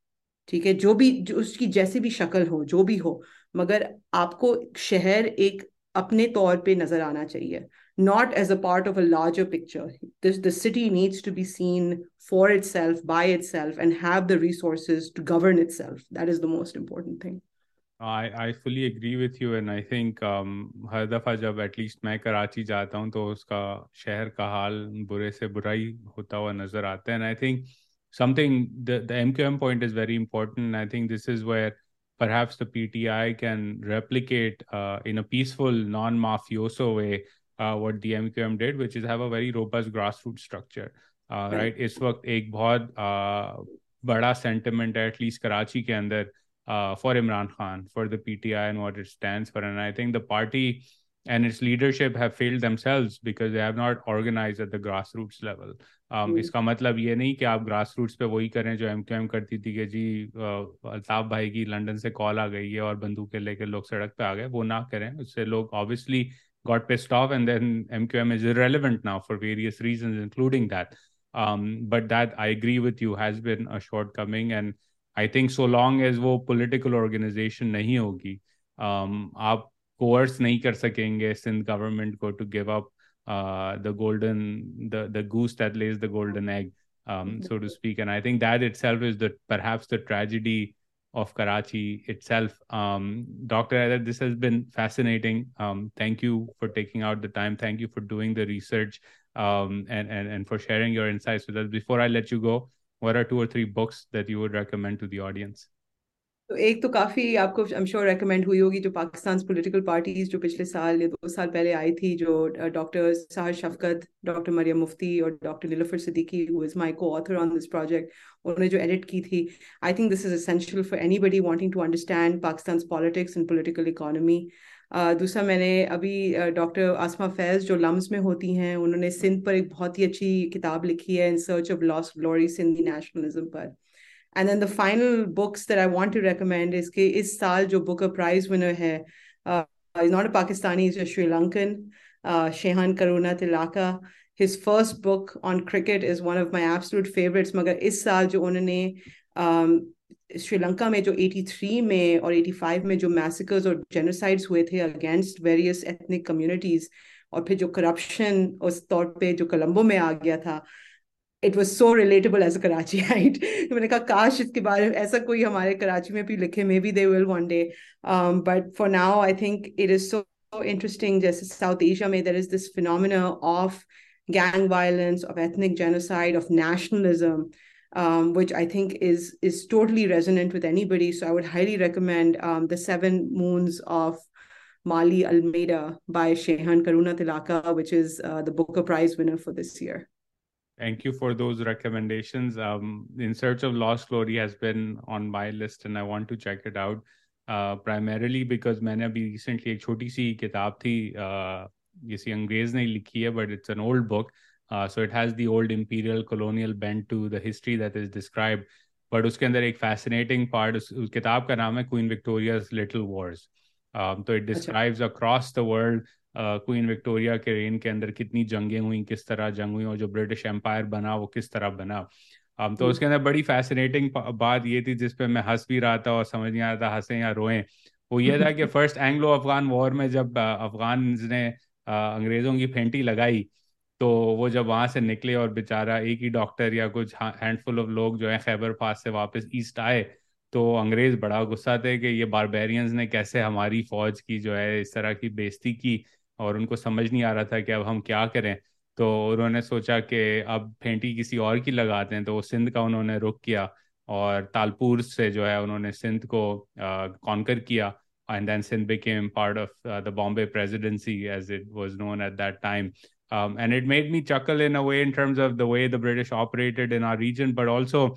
ठीक है जो भी जो उसकी जैसी भी शक्ल हो जो भी हो मगर आपको शहर एक अपने तौर पे नज़र आना चाहिए not as a part of a larger picture. This, the city needs to be seen for itself, by itself, and have the resources to govern itself. That is the most important thing. I I fully agree with you and I think हर दफ़ा जब एटलीस्ट मैं कराची जाता हूँ तो उसका शहर का हाल बुरे से बुरा ही होता हुआ नज़र आता है and I think something the M Q M point is very important I think this is where perhaps the PTI can replicate uh, in a peaceful, non-mafioso way uh, what the MQM did, which is have a very robust grassroots structure. Uh, right. इस वक्त एक बहुत uh, बड़ा सेंटिमेंट है एटलीस्ट कराची के अंदर uh, for Imran Khan, for the PTI and what it stands for. And I think the party and its leadership have failed themselves because they have not organized at the grassroots level. Um, mm. इसका मतलब ये नहीं कि आप ग्रास रूट्स पे वही करें जो एम क्यू एम करती थी कि जी अल्ताफ भाई की लंदन से कॉल आ गई है और बंदूकें लेकर लोग सड़क पे आ गए वो ना करें उससे लोग obviously got pissed off and then MQM is irrelevant now for various reasons including that um, but that I agree with you has been a shortcoming and I think so long as वो पोलिटिकल ऑर्गेनाइजेशन नहीं होगी um, आप कोर्स नहीं कर सकेंगे सिंध गवर्नमेंट को to give up the golden the the goose that lays the golden egg um, so to speak. And I think that itself is the perhaps the tragedy of Karachi itself. Um, Dr. Ayder, this has been fascinating. Um, thank you for taking out the time. Thank you for doing the research um, and, and, and for sharing your insights with us. Before I let you go, what are two or three books that you would recommend to the audience? तो एक तो काफ़ी आपको आई एम श्योर रेकमेंड हुई होगी जो पाकिस्तान पॉलिटिकल पार्टीज़ जो पिछले साल या दो साल पहले आई थी, जो डॉक्टर सहर शफकत डॉक्टर मरियम मुफ्ती और doctor Nilofar Siddiqui who is my co author on this project उन्होंने जो एडिट की थी। I think this is essential for anybody wanting to understand Pakistan politics and political economy दूसरा मैंने अभी डॉक्टर आसमा फैज़ जो लम्स में होती हैं, उन्होंने सिंध पर एक बहुत ही अच्छी किताब लिखी है in search of lost glory Sindhi nationalism पर। And then the final books that I want to recommend is कि इस साल जो Booker Prize winner है uh, he's not a Pakistani, he's a Sri Lankan, uh, Shehan Karuna Tilaka. His first book on cricket is one of my absolute favorites. मगर इस साल जो उन्होंने um, श्रीलंका में जो 83 में और 85 में जो मैसेकर्स और जेनोसाइड्स हुए थे अगेंस्ट वेरियस एथनिक कम्युनिटीज और फिर जो करप्शन उस तौर पे जो कोलंबो में आ गया था it was so relatable as a Karachiite मैंने कहा काश इसके बारे में ऐसा कोई हमारे कराची में भी लिखे maybe they will one day but for now I think it is so interesting जैसे साउथ एशिया में there is this phenomena of gang violence of ethnic genocide of nationalism um, which I think is is totally resonant with anybody so I would highly recommend um, the seven moons of Mali Almeida by Shehan Karuna Tilaka which is uh, the Booker Prize winner for this year Thank you for those recommendations. Um, In Search of Lost Glory has been on my list and I want to check it out. Uh, primarily because मैंने अभी recently एक छोटी सी किताब थी uh, किसी अंग्रेज़ ने लिखी है but it's an old book uh, so it has the old imperial colonial bent to the history that is described but उसके अंदर एक fascinating part उस, उस किताब का नाम है Queen Victoria's Little Wars um, so it describes across the world Queen Victoria के रेन के अंदर कितनी जंगें हुई किस तरह जंग हुई और जो ब्रिटिश एम्पायर बना वो किस तरह बना। um, तो उसके अंदर बड़ी फैसिनेटिंग बात ये थी जिसपे मैं हंस भी रहा था और समझ नहीं आ रहा था हंसे या रोए। वो ये था कि फ़र्स्ट एंग्लो अफगान वॉर में जब अफगान ने अंग्रेज़ों की फेंटी लगाई तो वो जब वहाँ से निकले और बेचारा एक ही डॉक्टर या कुछ हैंडफुल ऑफ़ लोग जो है खैबर पास से वापस ईस्ट आए तो अंग्रेज़ बड़ा गुस्सा थे कि ये बारबेरियंस ने कैसे हमारी फौज की जो है इस तरह की बेइज्जती की। और उनको समझ नहीं आ रहा था कि अब हम क्या करें। तो उन्होंने सोचा कि अब फेंटी किसी और की लगाते हैं तो वो सिंध का उन्होंने रुख किया और तालपुर से जो है उन्होंने सिंध को कॉन्कर किया and then Sindh became part of the Bombay presidency as it was known at that time and it made me chuckle in a in terms of the way the British operated in our region but also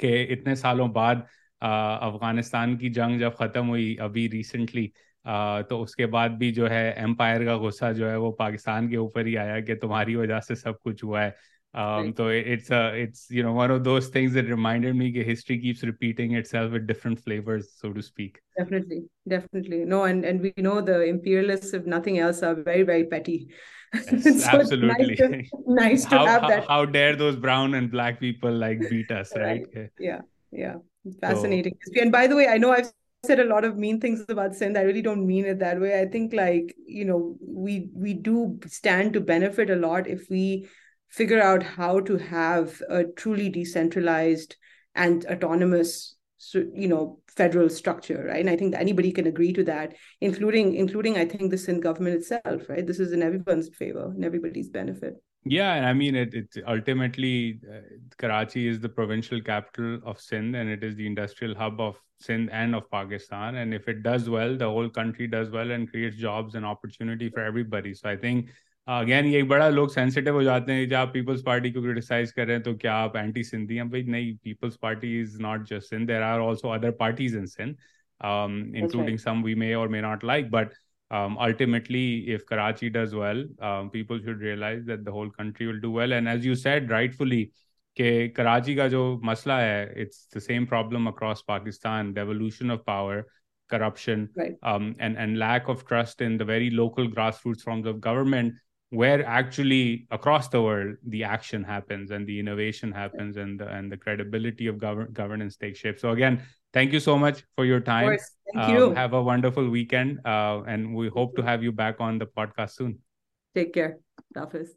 के इतने सालों बाद अफ़गानिस्तान की जंग जब खत्म हुई अभी रिसेंटली uh, तो उसके बाद भी जो है एम्पायर का गुस्सा जो है वो पाकिस्तान के ऊपर ही आया कि तुम्हारी वजह से सब कुछ हुआ है। तो it's it's you know one of things that reminded me कि history keeps repeating itself with different flavours so to speak definitely definitely no and and we know the said a lot of mean things about Sindh. I really don't mean it that way. I think like, you know, we we do stand to benefit a lot if we figure out how to have a truly decentralized and autonomous you know federal structure right and i think that anybody can agree to that including including i think the Sindh government itself right this is in everyone's favor in everybody's benefit yeah, and I mean it. It ultimately uh, Karachi is the provincial capital of Sindh, and it is the industrial hub of Sindh and of Pakistan. And if it does well, the whole country does well and creates jobs and opportunity for everybody. So I think again uh, ये बड़ा लोग सेंसिटिव हो जाते हैं जब आप पीपल्स पार्टी को क्रिटिसाइज कर रहे हैं तो क्या आप एंटी सिंधी हैं भाई नहीं Peoples Party is not just Sindh there are also other parties in Sindh including some we may or may not like but um, ultimately, if Karachi does well, um, people should realize that the whole country will do well. And as you said rightfully, कि कराची का जो मसला है it's the same problem across Pakistan devolution of power corruption right. um, and and lack of trust in the very local grassroots forms of government where actually across the world the action happens and the innovation happens and the, and the credibility of gov- governance takes shape so again thank you so much for your time. thank um, you. have a wonderful weekend uh, and we hope to have you back on the podcast soon. Take care. Hafiz.